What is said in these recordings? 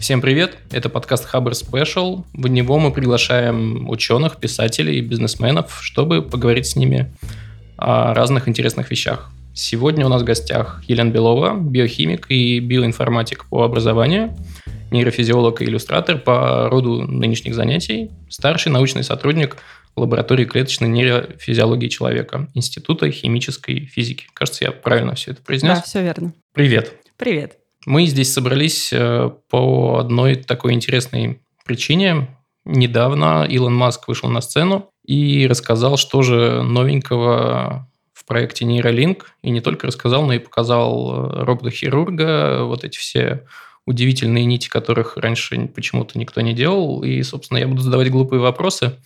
Всем привет! Это подкаст Хабр Special. В него мы приглашаем ученых, писателей и бизнесменов, чтобы поговорить с ними о разных интересных вещах. Сегодня у нас в гостях Елена Белова, биохимик и биоинформатик по образованию, нейрофизиолог и иллюстратор по роду нынешних занятий, старший научный сотрудник лаборатории клеточной нейрофизиологии человека Института химической физики. Кажется, я правильно все это произнес. Да, все верно. Привет. Привет. Мы здесь собрались э, по одной такой интересной причине. Недавно Илон Маск вышел на сцену и рассказал, что же новенького в проекте Neuralink. И не только рассказал, но и показал э, робота-хирурга, вот эти все удивительные нити, которых раньше почему-то никто не делал. И, собственно, я буду задавать глупые вопросы,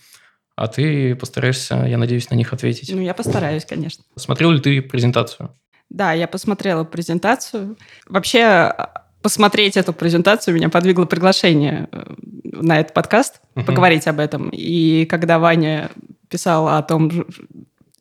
а ты постараешься, я надеюсь, на них ответить. Ну, я постараюсь, конечно. Смотрел ли ты презентацию? Да, я посмотрела презентацию. Вообще, посмотреть эту презентацию меня подвигло приглашение э, на этот подкаст, uh-huh. поговорить об этом. И когда Ваня писал о том,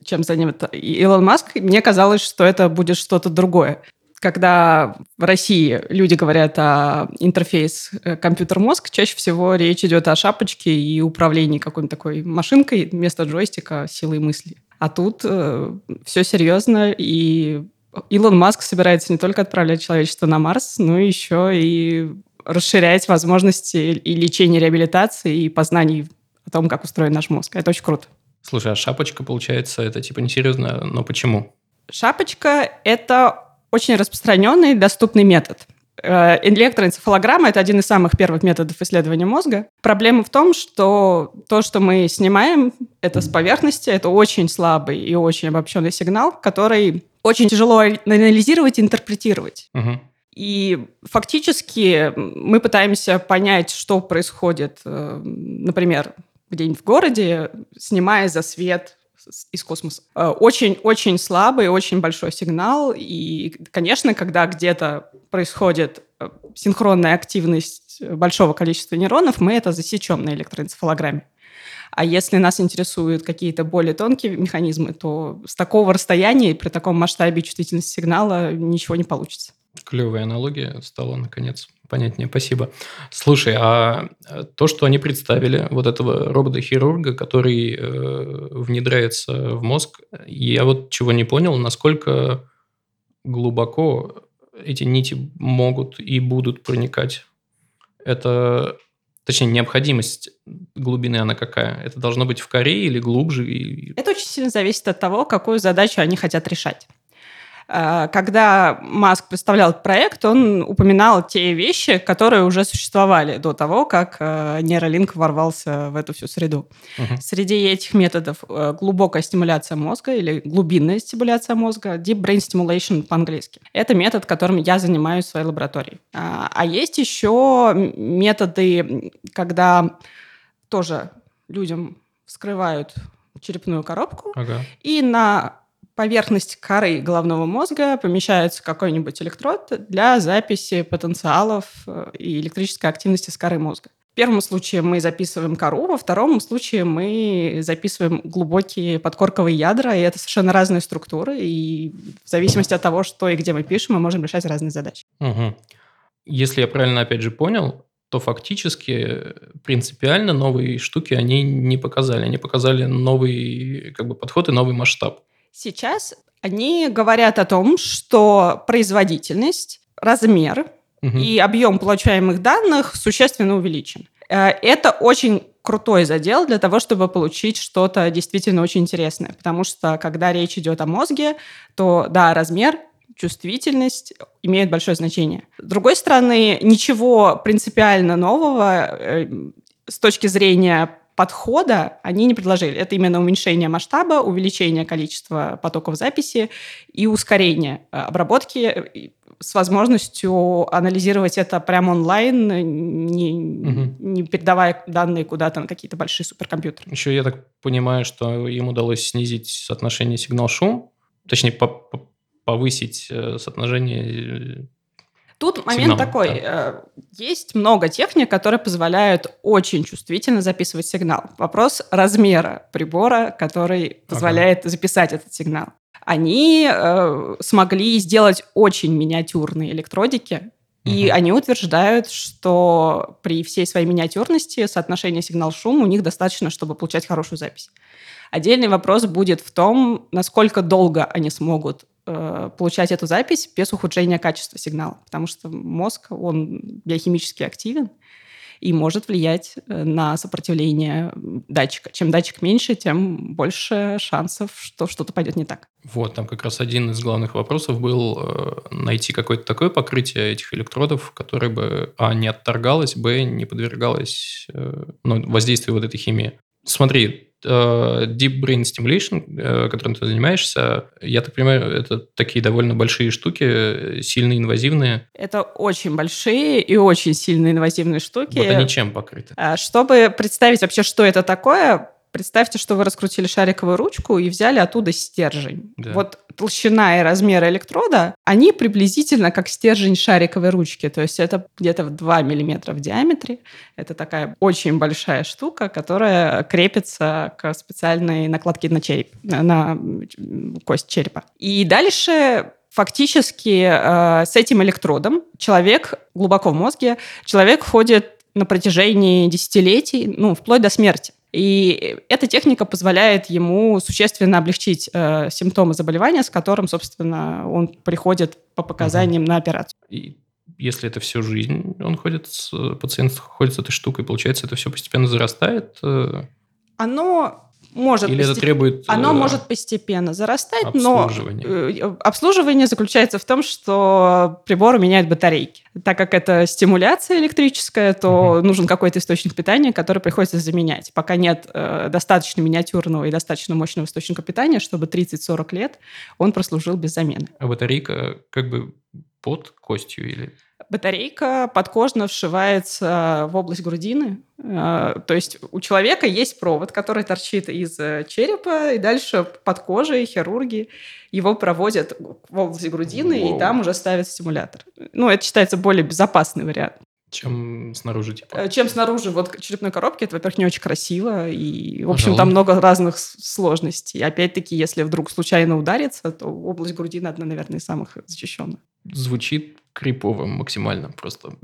чем занят Илон Маск, мне казалось, что это будет что-то другое когда в России люди говорят о интерфейс э, компьютер-мозг, чаще всего речь идет о шапочке и управлении какой-нибудь такой машинкой вместо джойстика силой мысли. А тут э, все серьезно, и Илон Маск собирается не только отправлять человечество на Марс, но еще и расширять возможности и лечения, реабилитации, и познаний о том, как устроен наш мозг. Это очень круто. Слушай, а шапочка, получается, это типа несерьезно, но почему? Шапочка – это очень распространенный, доступный метод. Э, электроэнцефалограмма – это один из самых первых методов исследования мозга. Проблема в том, что то, что мы снимаем, это с поверхности, это очень слабый и очень обобщенный сигнал, который очень тяжело анализировать и интерпретировать. Угу. И фактически мы пытаемся понять, что происходит, э, например, где-нибудь в городе, снимая за свет из космоса. Очень-очень э, слабый, очень большой сигнал. И, конечно, когда где-то происходит э, синхронная активность большого количества нейронов, мы это засечем на электроэнцефалограмме. А если нас интересуют какие-то более тонкие механизмы, то с такого расстояния при таком масштабе чувствительности сигнала ничего не получится. Клевая аналогия стала, наконец, понятнее. Спасибо. Слушай, а э, то, что они представили, вот этого робота-хирурга, который э, внедряется в мозг, я вот чего не понял, насколько глубоко эти нити могут и будут проникать. Это, точнее, необходимость глубины, она какая? Это должно быть в коре или глубже? Это очень сильно зависит от того, какую задачу они хотят решать. Э, когда Маск представлял этот проект, он упоминал те вещи, которые уже существовали до того, как э, нейролинк ворвался в эту всю среду. Uh-huh. Среди этих методов э, глубокая стимуляция мозга или глубинная стимуляция мозга, deep brain stimulation по-английски. Это метод, которым я занимаюсь в своей лаборатории. А, а есть еще методы, когда тоже людям вскрывают черепную коробку ага. и на поверхность коры головного мозга помещается какой-нибудь электрод для записи потенциалов э, и электрической активности с коры мозга. В первом случае мы записываем кору, во втором случае мы записываем глубокие подкорковые ядра, и это совершенно разные структуры, и в зависимости от того, что и где мы пишем, мы можем решать разные задачи. Угу. Если я правильно, опять же, понял, то фактически принципиально новые штуки они не показали. Они показали новый как бы, подход и новый масштаб. Сейчас они говорят о том, что производительность, размер угу. и объем получаемых данных существенно увеличен. Э, это очень крутой задел для того, чтобы получить что-то действительно очень интересное. Потому что, когда речь идет о мозге, то, да, размер, чувствительность имеют большое значение. С другой стороны, ничего принципиально нового э, с точки зрения подхода они не предложили. Это именно уменьшение масштаба, увеличение количества потоков записи и ускорение э, обработки э, с возможностью анализировать это прямо онлайн, не, угу. не передавая данные куда-то на какие-то большие суперкомпьютеры. Еще я так понимаю, что им удалось снизить соотношение сигнал-шум, точнее, повысить э, соотношение Тут момент сигнал, такой. Да. Э, есть много техник, которые позволяют очень чувствительно записывать сигнал. Вопрос размера прибора, который позволяет ага. записать этот сигнал. они э, смогли сделать очень миниатюрные электродики, и они утверждают, что при всей своей миниатюрности соотношение сигнал-шум у них достаточно, чтобы получать хорошую запись. Отдельный вопрос будет в том, насколько долго они смогут э, получать эту запись без ухудшения качества сигнала, потому что мозг, он биохимически активен, и может влиять э, на сопротивление датчика. Чем датчик меньше, тем больше шансов, что что-то пойдет не так. Вот, там как раз один из главных вопросов был э, найти какое-то такое покрытие этих электродов, которое бы, а, не отторгалось, б, не подвергалось ну, воздействию вот этой химии. Смотри, deep Brain Stimulation, э, которым ты занимаешься, я так понимаю, это такие довольно большие штуки, сильно инвазивные. Это очень большие и очень сильно инвазивные штуки. Вот они чем покрыты? А, чтобы представить вообще, что это такое, Представьте, что вы раскрутили шариковую ручку и взяли оттуда стержень. Да. Вот толщина и размер электрода, они приблизительно как стержень шариковой ручки. То есть это где-то в 2 миллиметра в диаметре. Это такая очень большая штука, которая крепится к специальной накладке на череп, на кость черепа. И дальше фактически э, с этим электродом человек глубоко в мозге, человек ходит на протяжении десятилетий, ну, вплоть до смерти. И эта техника позволяет ему существенно облегчить э, симптомы заболевания, с которым, собственно, он приходит по показаниям угу. на операцию. И если это всю жизнь он ходит с пациент ходит с этой штукой, получается, это все постепенно зарастает. Э? Оно может Или постеп... это требует... Оно э, может постепенно зарастать, обслуживание. но э, обслуживание заключается в том, что приборы меняют батарейки. Так как это стимуляция электрическая, то угу. нужен какой-то источник питания, который приходится заменять. Пока нет э, достаточно миниатюрного и достаточно мощного источника питания, чтобы 30-40 лет он прослужил без замены. А батарейка как бы под костью или батарейка подкожно вшивается в область грудины. Э, то есть у человека есть провод, который торчит из э, черепа, и дальше под кожей хирурги его проводят в область грудины, Воу. и там уже ставят стимулятор. Ну, это считается более безопасный вариант. Чем снаружи, типа? Э, чем снаружи вот черепной коробки. Это, во-первых, не очень красиво. И, в общем, Пожалуй. там много разных сложностей. Опять-таки, если вдруг случайно ударится, то область грудины одна, наверное, из самых защищенных. Звучит крипово максимально просто.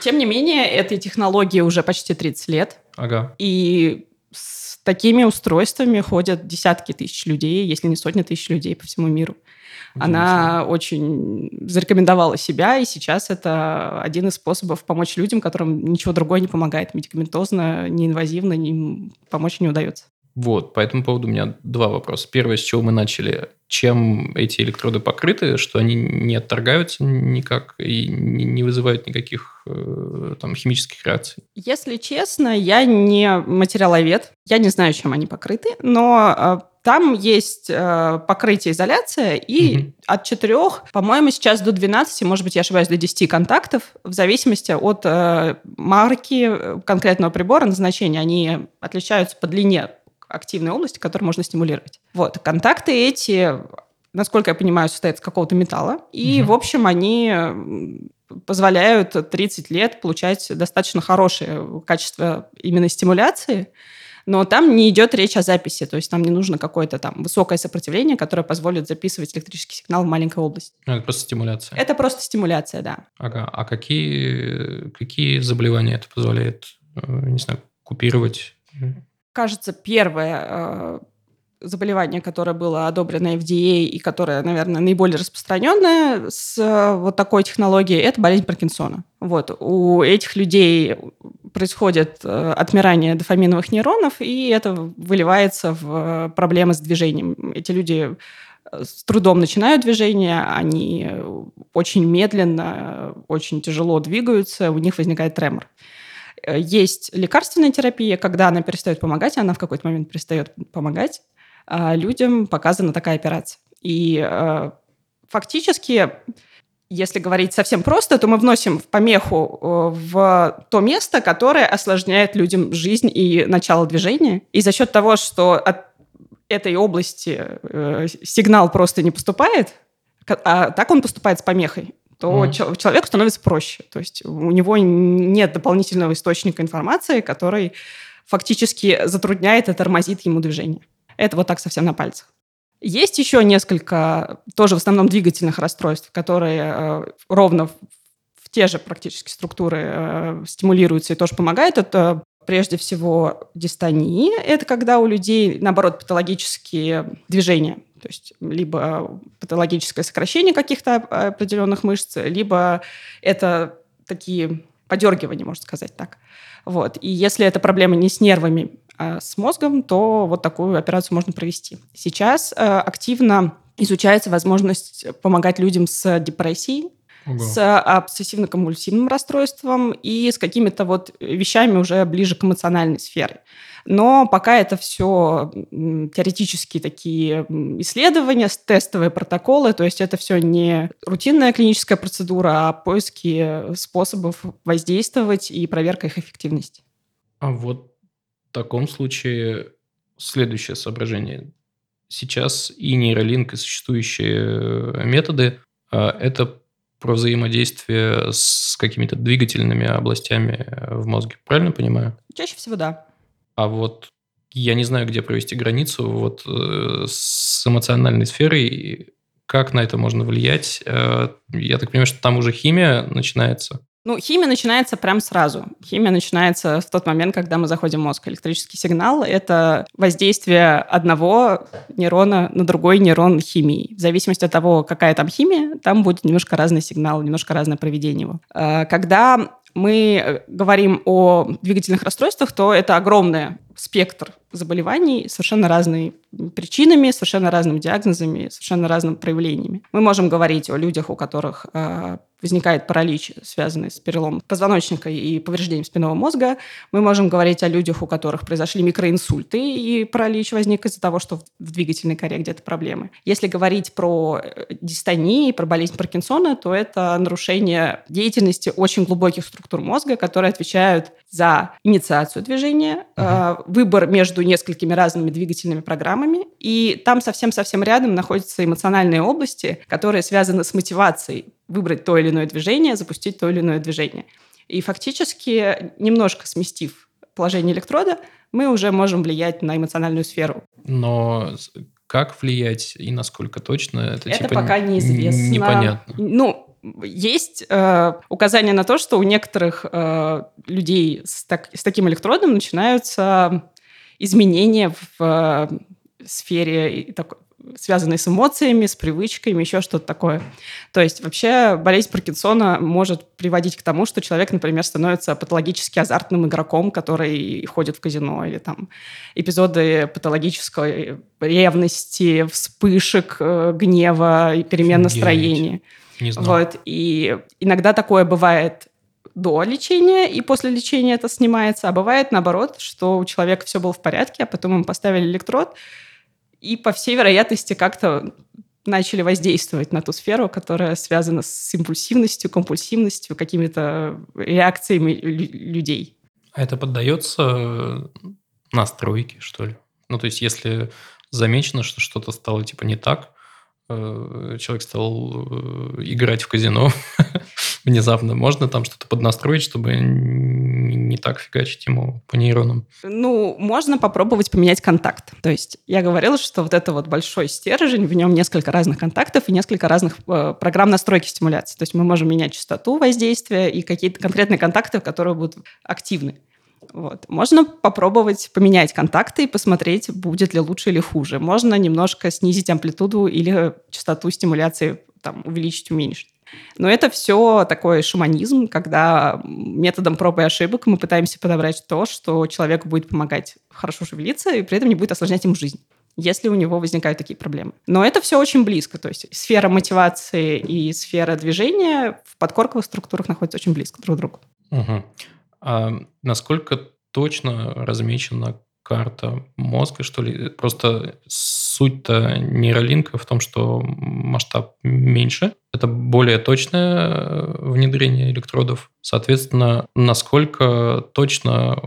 Тем не менее, этой технологии уже почти 30 лет. Ага. И с такими устройствами ходят десятки тысяч людей, если не сотни тысяч людей по всему миру. Она очень зарекомендовала себя, и сейчас это один из способов помочь людям, которым ничего другое не помогает. Медикаментозно, неинвазивно им помочь не удается. Вот, по этому поводу у меня два вопроса. Первое, с чего мы начали. Чем эти электроды покрыты, что они не отторгаются никак и не вызывают никаких э, там химических реакций? Если честно, я не материаловед, я не знаю, чем они покрыты, но э, там есть э, покрытие изоляция и угу. от 4, по-моему, сейчас до 12, может быть, я ошибаюсь, до 10 контактов, в зависимости от э, марки конкретного прибора, назначения. Они отличаются по длине активной области, которую можно стимулировать. Вот. Контакты эти, насколько я понимаю, состоят из какого-то металла. И, угу. в общем, они позволяют 30 лет получать достаточно хорошее качество именно стимуляции, но там не идет речь о записи, то есть там не нужно какое-то там высокое сопротивление, которое позволит записывать электрический сигнал в маленькой области. Ну, это просто стимуляция. Это просто стимуляция, да. Ага. А какие, какие заболевания это позволяет, э, не знаю, купировать? Кажется, первое э, заболевание, которое было одобрено FDA и которое, наверное, наиболее распространенное с э, вот такой технологией, это болезнь Паркинсона. Вот. У этих людей происходит э, отмирание дофаминовых нейронов, и это выливается в проблемы с движением. Эти люди с трудом начинают движение, они очень медленно, очень тяжело двигаются, у них возникает тремор. Э, есть лекарственная терапия, когда она перестает помогать, она в какой-то момент перестает помогать, а людям показана такая операция. И э, фактически, если говорить совсем просто, то мы вносим в помеху э, в то место, которое осложняет людям жизнь и начало движения. И за счет того, что от этой области сигнал просто не поступает, а так он поступает с помехой то mm. человеку становится проще. То есть у него нет дополнительного источника информации, который фактически затрудняет и тормозит ему движение. Это вот так совсем на пальцах. Есть еще несколько, тоже в основном двигательных расстройств, которые э, ровно в, в те же практически структуры э, стимулируются и тоже помогают. Это прежде всего дистония. Это когда у людей, наоборот, патологические движения. То есть либо патологическое сокращение каких-то определенных мышц, либо это такие подергивания, можно сказать так. Вот. И если эта проблема не с нервами, а с мозгом, то вот такую операцию можно провести. Сейчас э, активно изучается возможность помогать людям с депрессией, Ого. с обсессивно-компульсивным расстройством и с какими-то вот вещами уже ближе к эмоциональной сфере. Но пока это все теоретические такие исследования, тестовые протоколы, то есть это все не рутинная клиническая процедура, а поиски способов воздействовать и проверка их эффективности. А вот в таком случае следующее соображение. Сейчас и нейролинк, и существующие методы а, – это про взаимодействие с какими-то двигательными областями в мозге. Правильно понимаю? Чаще всего да. А вот я не знаю, где провести границу вот э, с эмоциональной сферой. Как на это можно влиять? Э, я так понимаю, что там уже химия начинается. Ну, химия начинается прям сразу. Химия начинается в тот момент, когда мы заходим в мозг. Электрический сигнал – это воздействие одного нейрона на другой нейрон химии. В зависимости от того, какая там химия, там будет немножко разный сигнал, немножко разное проведение его. Э, когда мы э, говорим о двигательных расстройствах, то это огромный спектр заболеваний совершенно разными причинами, совершенно разными диагнозами, совершенно разными проявлениями. Мы можем говорить о людях, у которых э, возникает паралич, связанный с переломом позвоночника и повреждением спинного мозга. Мы можем говорить о людях, у которых произошли микроинсульты, и паралич возник из-за того, что в двигательной коре где-то проблемы. Если говорить про э, дистонии, про болезнь Паркинсона, то это нарушение деятельности очень глубоких структур мозга, которые отвечают за инициацию движения, э, выбор между несколькими разными двигательными программами, и там совсем-совсем рядом находятся эмоциональные области, которые связаны с мотивацией выбрать то или иное движение, запустить то или иное движение. И фактически, немножко сместив положение электрода, мы уже можем влиять на эмоциональную сферу. Но как влиять и насколько точно, это, это типа пока неизвестно. Непонятно. Ну, есть э, указание на то, что у некоторых э, людей с, так, с таким электродом начинаются изменения в э, сфере так, связанные с эмоциями, с привычками, еще что-то такое. То есть вообще болезнь Паркинсона может приводить к тому, что человек, например, становится патологически азартным игроком, который ходит в казино, или там эпизоды патологической ревности, вспышек э, гнева и перемен настроения. Не знал. Вот. И иногда такое бывает до лечения, и после лечения это снимается, а бывает наоборот, что у человека все было в порядке, а потом ему поставили электрод, и, по всей вероятности, как-то начали воздействовать на ту сферу, которая связана с импульсивностью, компульсивностью, какими-то реакциями людей. А это поддается настройке, что ли? Ну, то есть, если замечено, что что-то стало типа не так, человек стал э, играть в казино внезапно, можно там что-то поднастроить, чтобы не так фигачить ему по нейронам? Ну, можно попробовать поменять контакт. То есть я говорила, что вот это вот большой стержень, в нем несколько разных контактов и несколько разных э, программ настройки стимуляции. То есть мы можем менять частоту воздействия и какие-то конкретные контакты, которые будут активны. Вот. Можно попробовать поменять контакты и посмотреть, будет ли лучше или хуже. Можно немножко снизить амплитуду или частоту стимуляции, там, увеличить, уменьшить. Но это все такой шаманизм, когда методом проб и ошибок мы пытаемся подобрать то, что человеку будет помогать хорошо шевелиться и при этом не будет осложнять ему жизнь если у него возникают такие проблемы. Но это все очень близко. То есть сфера мотивации и сфера движения в подкорковых структурах находятся очень близко друг к другу. Угу. А насколько точно размечена карта мозга, что ли? Просто суть-то нейролинка в том, что масштаб меньше. Это более точное э, внедрение электродов. Соответственно, насколько точно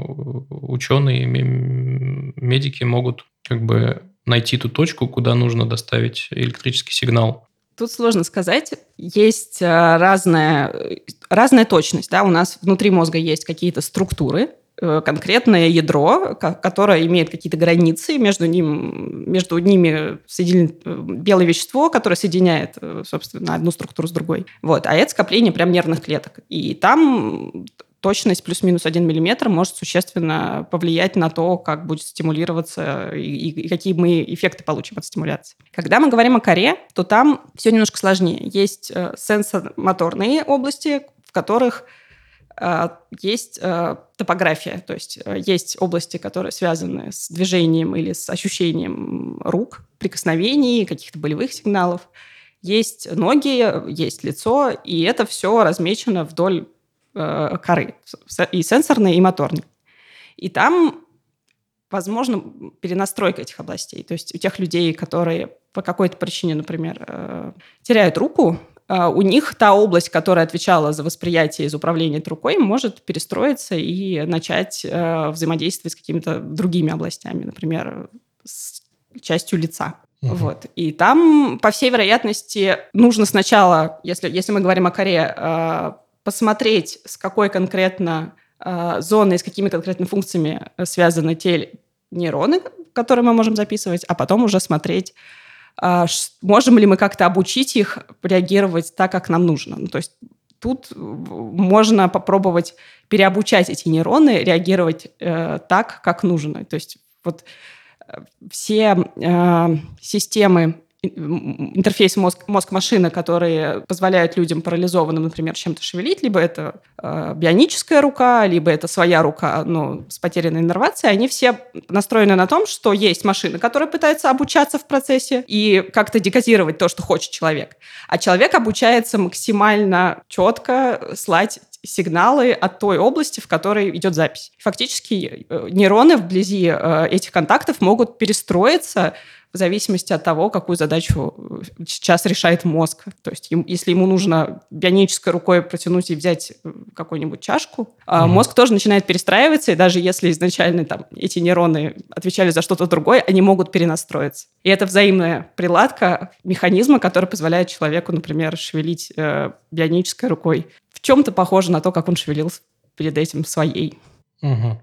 ученые, медики могут как бы найти ту точку, куда нужно доставить электрический сигнал. Тут сложно сказать. Есть э, разная, разная точность. Да? У нас внутри мозга есть какие-то структуры, э, конкретное ядро, которое имеет какие-то границы, между, ним, между ними соединено э, белое вещество, которое соединяет, собственно, одну структуру с другой. Вот. А это скопление прям нервных клеток. И там точность плюс-минус 1 миллиметр может существенно повлиять на то, как будет стимулироваться и, и какие мы эффекты получим от стимуляции. Когда мы говорим о коре, то там все немножко сложнее. Есть э, сенсомоторные области, в которых э, есть э, топография, то есть э, есть области, которые связаны с движением или с ощущением рук, прикосновений, каких-то болевых сигналов. Есть ноги, есть лицо, и это все размечено вдоль э, коры, и сенсорной, и моторной. И там возможно перенастройка этих областей. То есть у тех людей, которые по какой-то причине, например, э, теряют руку, э, у них та область, которая отвечала за восприятие из управления рукой, может перестроиться и начать э, взаимодействовать с какими-то другими областями, например, с частью лица. Угу. Вот. И там, по всей вероятности, нужно сначала, если, если мы говорим о коре, посмотреть, с какой конкретно э, зоной, с какими конкретно функциями связаны те нейроны, которые мы можем записывать, а потом уже смотреть, э, можем ли мы как-то обучить их реагировать так, как нам нужно. Ну, то есть тут можно попробовать переобучать эти нейроны, реагировать э, так, как нужно. То есть вот э, все э, системы интерфейс мозг, мозг-машина, которые позволяют людям парализованным, например, чем-то шевелить, либо это э, бионическая рука, либо это своя рука, но с потерянной иннервацией, они все настроены на том, что есть машина, которая пытается обучаться в процессе и как-то декодировать то, что хочет человек. А человек обучается максимально четко слать сигналы от той области, в которой идет запись. Фактически э, нейроны вблизи э, этих контактов могут перестроиться в зависимости от того, какую задачу э, сейчас решает мозг. То есть, если ему нужно бионической рукой протянуть и взять э, какую-нибудь чашку, mm-hmm. мозг тоже начинает перестраиваться, и даже если изначально там, эти нейроны отвечали за что-то другое, они могут перенастроиться. И это взаимная приладка механизма, который позволяет человеку, например, шевелить э, бионической рукой. В чем-то похоже на то, как он шевелил перед этим своей. Угу.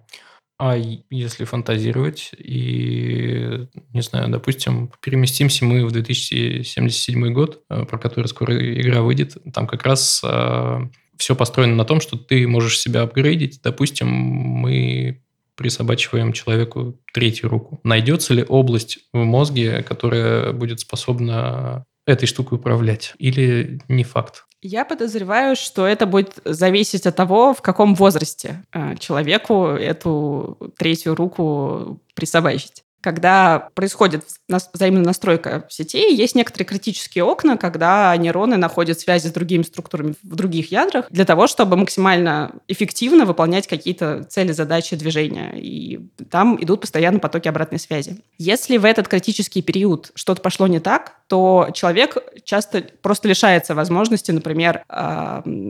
А если фантазировать и, не знаю, допустим, переместимся мы в 2077 год, э, про который скоро игра выйдет, там как раз э, все построено на том, что ты можешь себя апгрейдить. Допустим, мы присобачиваем человеку третью руку. Найдется ли область в мозге, которая будет способна этой штукой управлять? Или не факт? Я подозреваю, что это будет зависеть от того, в каком возрасте э, человеку эту третью руку присобачить когда происходит взаимная настройка сетей, есть некоторые критические окна, когда нейроны находят связи с другими структурами в других ядрах для того, чтобы максимально эффективно выполнять какие-то цели, задачи, движения. И там идут постоянно потоки обратной связи. Если в этот критический период что-то пошло не так, то человек часто просто лишается возможности, например,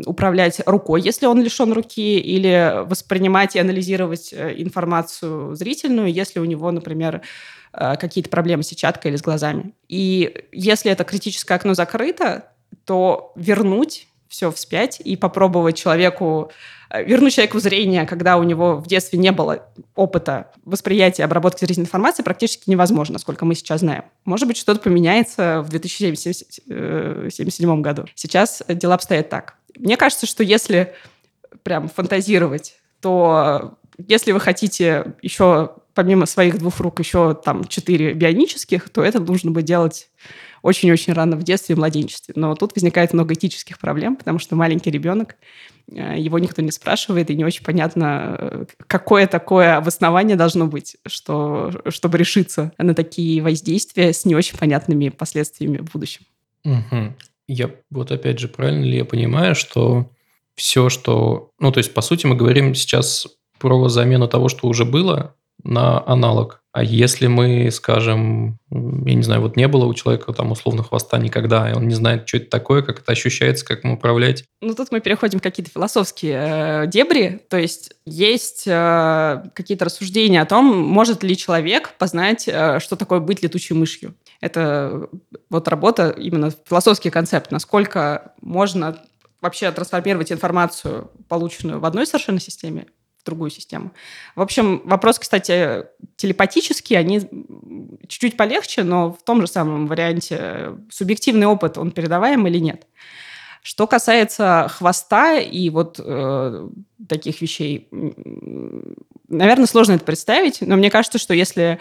управлять рукой, если он лишен руки, или воспринимать и анализировать э, информацию зрительную, если у него, например, Э, какие-то проблемы с сетчаткой или с глазами. И если это критическое окно закрыто, то вернуть все вспять и попробовать человеку вернуть человеку зрение, когда у него в детстве не было опыта восприятия, обработки зрительной информации, практически невозможно, насколько мы сейчас знаем. Может быть, что-то поменяется в 2077 году. Сейчас дела обстоят так. Мне кажется, что если прям фантазировать, то если вы хотите еще помимо своих двух рук еще там четыре бионических, то это нужно бы делать очень-очень рано в детстве и младенчестве. Но тут возникает много этических проблем, потому что маленький ребенок, э, его никто не спрашивает, и не очень понятно, э, какое такое обоснование должно быть, что, чтобы решиться на такие воздействия с не очень понятными последствиями в будущем. Угу. Я вот опять же, правильно ли я понимаю, что все, что... Ну, то есть, по сути, мы говорим сейчас про замену того, что уже было, на аналог. А если мы, скажем, я не знаю, вот не было у человека там условно хвоста никогда, и он не знает, что это такое, как это ощущается, как им управлять. Ну, тут мы переходим в какие-то философские э, дебри, то есть есть э, какие-то рассуждения о том, может ли человек познать, э, что такое быть летучей мышью. Это вот работа, именно философский концепт, насколько можно вообще трансформировать информацию, полученную в одной совершенно системе, другую систему. В общем, вопрос, кстати, телепатический, они чуть-чуть полегче, но в том же самом варианте субъективный опыт, он передаваем или нет. Что касается хвоста и вот э, таких вещей, наверное, сложно это представить, но мне кажется, что если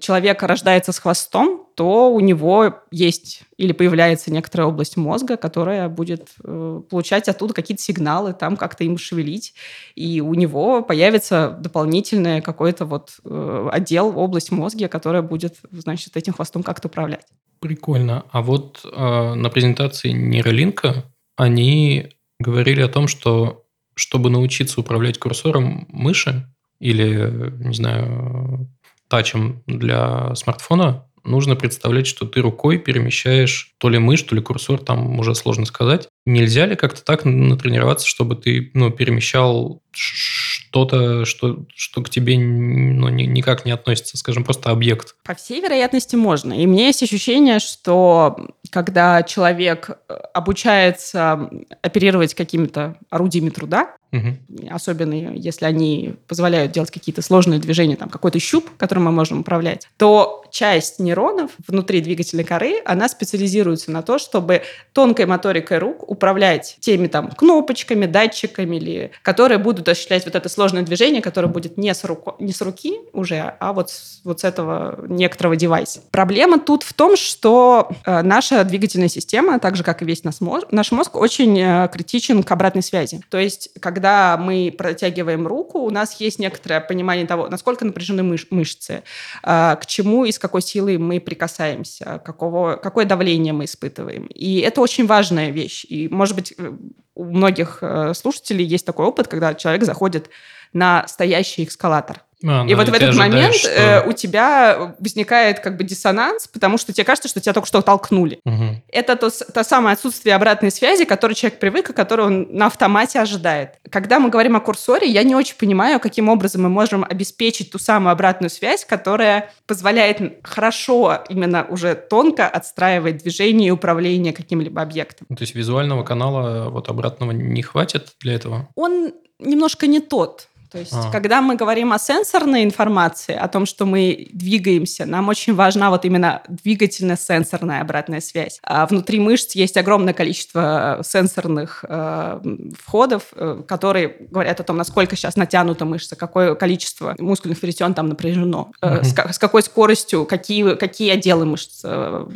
человек рождается с хвостом, то у него есть или появляется некоторая область мозга, которая будет э, получать оттуда какие-то сигналы, там как-то им шевелить, и у него появится дополнительный какой-то вот э, отдел, область мозга, которая будет, значит, этим хвостом как-то управлять. Прикольно. А вот э, на презентации нейролинка они говорили о том, что чтобы научиться управлять курсором мыши или, не знаю, тачем для смартфона, нужно представлять, что ты рукой перемещаешь то ли мышь, то ли курсор, там уже сложно сказать. Нельзя ли как-то так натренироваться, чтобы ты ну, перемещал что-то, что, что к тебе ну, никак не относится, скажем, просто объект? По всей вероятности можно. И мне есть ощущение, что когда человек э, обучается оперировать какими-то орудиями труда, угу. особенно если они позволяют делать какие-то сложные движения, там какой-то щуп, которым мы можем управлять, то часть нейронов внутри двигательной коры, она специализируется на то, чтобы тонкой моторикой рук управлять теми там кнопочками, датчиками, или, которые будут осуществлять вот это сложное движение, которое будет не с, руко, не с руки уже, а вот, вот с этого некоторого девайса. Проблема тут в том, что э, наша двигательная система, так же, как и весь наш мозг, наш мозг очень э, критичен к обратной связи. То есть, когда мы протягиваем руку, у нас есть некоторое понимание того, насколько напряжены мыш мышцы, э, к чему и с какой силой мы прикасаемся, какого, какое давление мы испытываем. И это очень важная вещь. И, может быть, э, у многих э, слушателей есть такой опыт, когда человек заходит на стоящий эскалатор. А, и вот в этот момент что... э, у тебя возникает как бы диссонанс, потому что тебе кажется, что тебя только что толкнули. Угу. Это то, то самое отсутствие обратной связи, которое человек привык, и которое он на автомате ожидает. Когда мы говорим о курсоре, я не очень понимаю, каким образом мы можем обеспечить ту самую обратную связь, которая позволяет хорошо, именно уже тонко отстраивать движение и управление каким-либо объектом. То есть визуального канала вот обратного не хватит для этого? Он немножко не тот. То есть, а. когда мы говорим о сенсорной информации, о том, что мы двигаемся, нам очень важна вот именно двигательно-сенсорная обратная связь. А внутри мышц есть огромное количество э, сенсорных э, входов, э, которые говорят о том, насколько сейчас натянута мышца, какое количество мускульных веретен там напряжено, э, с, с какой скоростью, какие, какие отделы мышц э,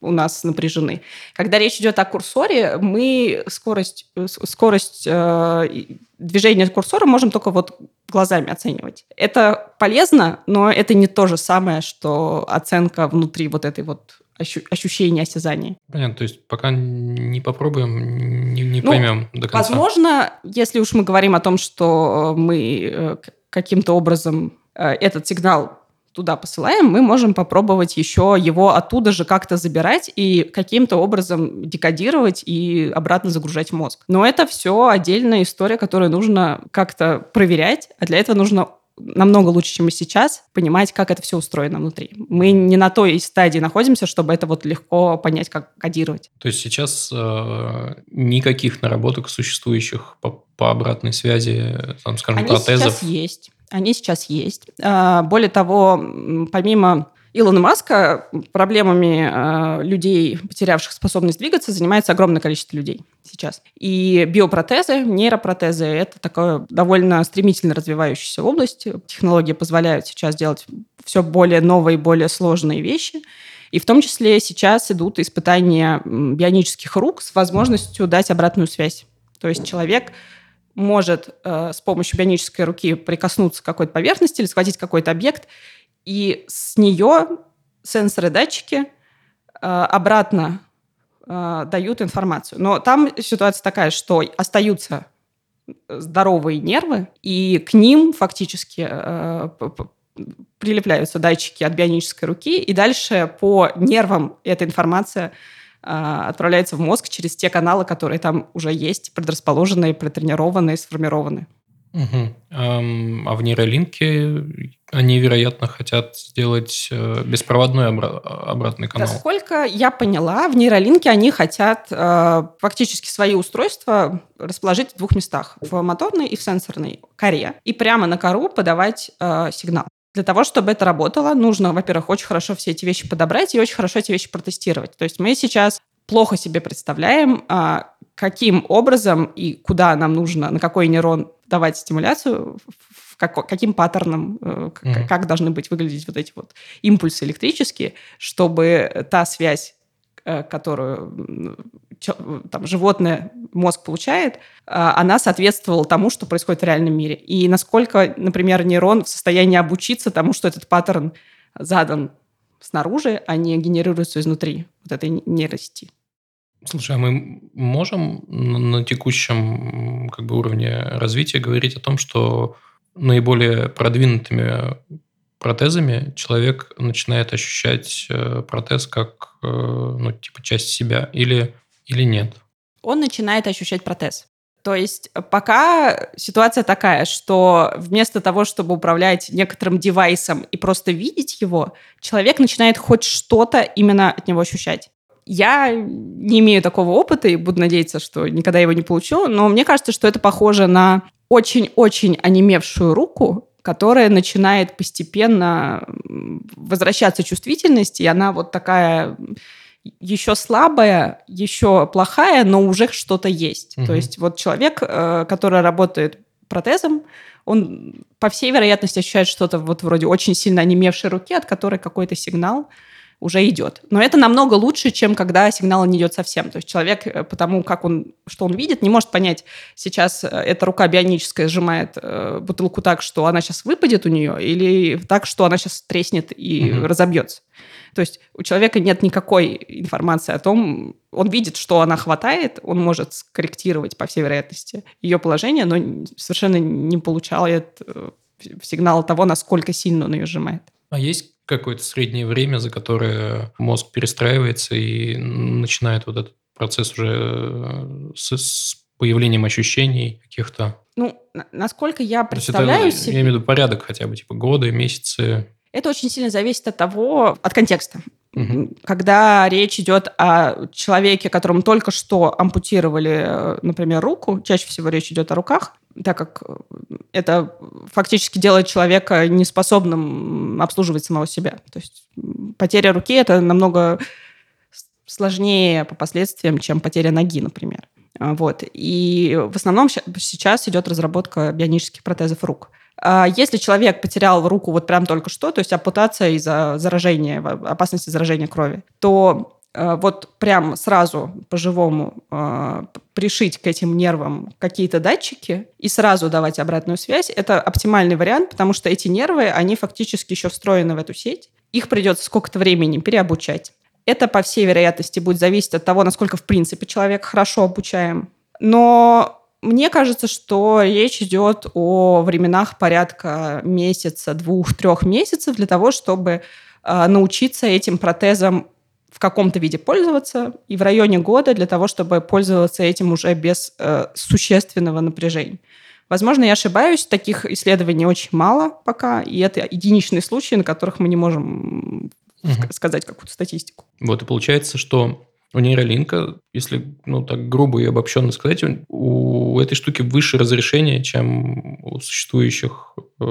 у нас напряжены. Когда речь идет о курсоре, мы скорость, э, скорость э, движение курсора можем только вот глазами оценивать. Это полезно, но это не то же самое, что оценка внутри вот этой вот ощущения осязания. Понятно, то есть пока не попробуем, не, не ну, поймем до конца. Возможно, если уж мы говорим о том, что мы э, каким-то образом э, этот сигнал туда посылаем, мы можем попробовать еще его оттуда же как-то забирать и каким-то образом декодировать и обратно загружать мозг. Но это все отдельная история, которую нужно как-то проверять, а для этого нужно намного лучше, чем и сейчас, понимать, как это все устроено внутри. Мы не на той стадии находимся, чтобы это вот легко понять, как кодировать. То есть сейчас э, никаких наработок существующих по, по обратной связи, там, скажем, Они протезов? сейчас есть. Они сейчас есть. А, более того, помимо Илона Маска проблемами э, людей, потерявших способность двигаться, занимается огромное количество людей сейчас. И биопротезы, нейропротезы – это такая довольно стремительно развивающаяся область. Технологии позволяют сейчас делать все более новые, более сложные вещи. И в том числе сейчас идут испытания бионических рук с возможностью дать обратную связь. То есть человек может э, с помощью бионической руки прикоснуться к какой-то поверхности или схватить какой-то объект, и с нее сенсоры, датчики э, обратно э, дают информацию. Но там ситуация такая, что остаются здоровые нервы, и к ним фактически э, прилепляются датчики от бионической руки, и дальше по нервам эта информация отправляется в мозг через те каналы, которые там уже есть, предрасположенные, протренированные, сформированы. Угу. А в нейролинке они, вероятно, хотят сделать э, беспроводной обратный канал. Насколько я поняла, в нейролинке они хотят э, фактически свои устройства расположить в двух местах. В моторной и в сенсорной коре. И прямо на кору подавать э, сигнал. Для того, чтобы это работало, нужно, во-первых, очень хорошо все эти вещи подобрать и очень хорошо эти вещи протестировать. То есть мы сейчас плохо себе представляем, каким образом и куда нам нужно, на какой нейрон давать стимуляцию, как, каким паттерном, mm-hmm. как должны быть выглядеть вот эти вот импульсы электрические, чтобы та связь, э, которую там, животное, мозг получает, э, она соответствовала тому, что происходит в реальном мире. И насколько, например, нейрон в состоянии обучиться тому, что этот паттерн задан снаружи, а не генерируется изнутри вот этой нейросети. Слушай, а мы можем на текущем как бы, уровне развития говорить о том, что наиболее продвинутыми протезами человек начинает ощущать э, протез как э, ну, типа часть себя или, или нет? Он начинает ощущать протез. То есть пока ситуация такая, что вместо того, чтобы управлять некоторым девайсом и просто видеть его, человек начинает хоть что-то именно от него ощущать. Я не имею такого опыта и буду надеяться, что никогда его не получу, но мне кажется, что это похоже на очень-очень онемевшую руку, которая начинает постепенно возвращаться чувствительность, и она вот такая еще слабая, еще плохая, но уже что-то есть. Угу. То есть вот человек, э, который работает протезом, он по всей вероятности ощущает что-то вот вроде очень сильно онемевшей руки, от которой какой-то сигнал уже идет. Но это намного лучше, чем когда сигнал не идет совсем. То есть человек, э, потому как он, что он видит, не может понять, сейчас э, эта рука бионическая сжимает э, бутылку так, что она сейчас выпадет у нее, или так, что она сейчас треснет и угу. разобьется. То есть у человека нет никакой информации о том, он видит, что она хватает, он может скорректировать, по всей вероятности, ее положение, но совершенно не получает сигнал того, насколько сильно он ее сжимает. А есть какое-то среднее время, за которое мозг перестраивается и начинает вот этот процесс уже э, с, с появлением ощущений каких-то. Ну, насколько я представляю это, себе... Я имею в виду порядок хотя бы, типа годы, месяцы. Это очень сильно зависит от того, от контекста. Угу. Когда речь идет о человеке, которому только что ампутировали, э, например, руку, чаще всего речь идет о руках, так как э, это фактически делает человека неспособным обслуживать самого себя. То есть потеря руки – это намного сложнее по последствиям, чем потеря ноги, например. А, вот. И в основном сейчас идет разработка бионических протезов рук. А если человек потерял руку вот прям только что, то есть ампутация из-за заражения, опасности заражения крови, то вот прям сразу по-живому э, пришить к этим нервам какие-то датчики и сразу давать обратную связь, это оптимальный вариант, потому что эти нервы, они фактически еще встроены в эту сеть. Их придется сколько-то времени переобучать. Это, по всей вероятности, будет зависеть от того, насколько, в принципе, человек хорошо обучаем. Но мне кажется, что речь идет о временах порядка месяца, двух, трех месяцев для того, чтобы э, научиться этим протезам каком-то виде пользоваться, и в районе года для того, чтобы пользоваться этим уже без э, существенного напряжения. Возможно, я ошибаюсь, таких исследований очень мало пока, и это единичные случаи, на которых мы не можем угу. сказать какую-то статистику. Вот и получается, что у нейролинка, если ну, так грубо и обобщенно сказать, у, этой штуки выше разрешение, чем у существующих э,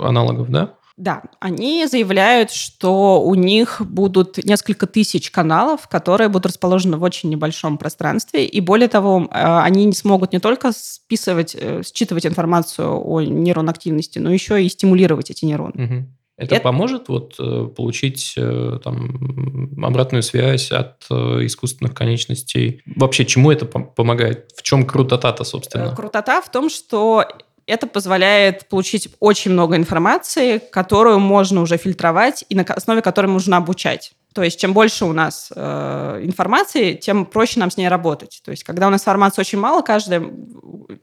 аналогов, да? Да, они заявляют, что у них будут несколько тысяч каналов, которые будут расположены в очень небольшом пространстве. И более того, э, они не смогут не только списывать, э, считывать информацию о нейронной активности, но еще и стимулировать эти нейроны. Угу. Это, это поможет вот э, получить там обратную связь от искусственных конечностей? Вообще, чему это помогает? В чем крутота-то, собственно? Крутота в том, что это позволяет получить очень много информации, которую можно уже фильтровать и на основе которой можно обучать. То есть чем больше у нас э, информации, тем проще нам с ней работать. То есть когда у нас информации очень мало, каждый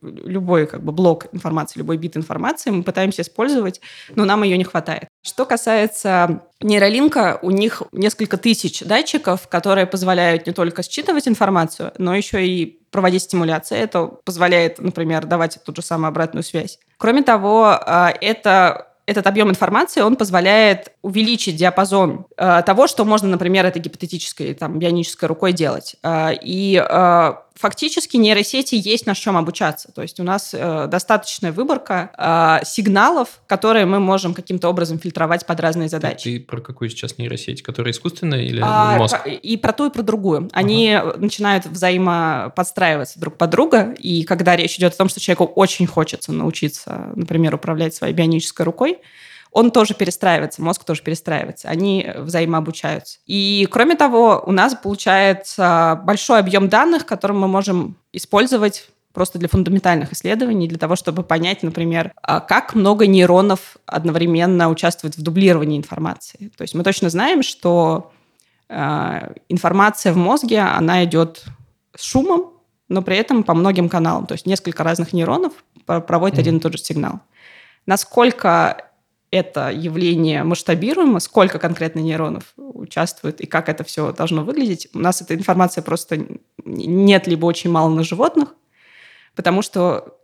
любой как бы блок информации, любой бит информации мы пытаемся использовать, но нам ее не хватает. Что касается нейролинка, у них несколько тысяч датчиков, которые позволяют не только считывать информацию, но еще и проводить стимуляции. Это позволяет, например, давать ту же самую обратную связь. Кроме того, это этот объем информации, он позволяет увеличить диапазон э, того, что можно, например, этой гипотетической, там, бионической рукой делать. Э, и э, фактически нейросети есть на чем обучаться. То есть у нас э, достаточная выборка э, сигналов, которые мы можем каким-то образом фильтровать под разные задачи. Ты, ты про какую сейчас нейросеть? Которая искусственная или а, мозг? И про ту, и про другую. Они ага. начинают взаимоподстраиваться друг под друга, и когда речь идет о том, что человеку очень хочется научиться, например, управлять своей бионической рукой, он тоже перестраивается, мозг тоже перестраивается, они взаимообучаются. И кроме того, у нас получается большой объем данных, который мы можем использовать просто для фундаментальных исследований, для того, чтобы понять, например, а как много нейронов одновременно участвует в дублировании информации. То есть мы точно знаем, что э, информация в мозге, она идет с шумом, но при этом по многим каналам. То есть несколько разных нейронов проводят mm-hmm. один и тот же сигнал. Насколько это явление масштабируемо, сколько конкретно нейронов участвует и как это все должно выглядеть. У нас эта информация просто нет либо очень мало на животных, потому что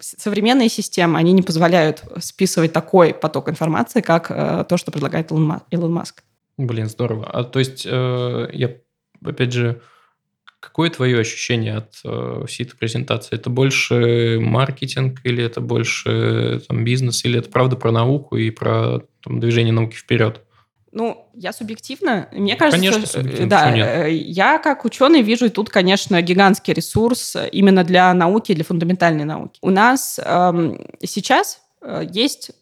современные системы, они не позволяют списывать такой поток информации, как э, то, что предлагает Илон Маск. Блин, здорово. А то есть э, я, опять же, Какое твое ощущение от э, всей этой презентации? Это больше маркетинг или это больше там, бизнес, или это правда про науку и про там, движение науки вперед? Ну, я субъективно, мне кажется, конечно, субъективно, да, э, я как ученый вижу тут, конечно, гигантский ресурс именно для науки, для фундаментальной науки. У нас эм, сейчас э, есть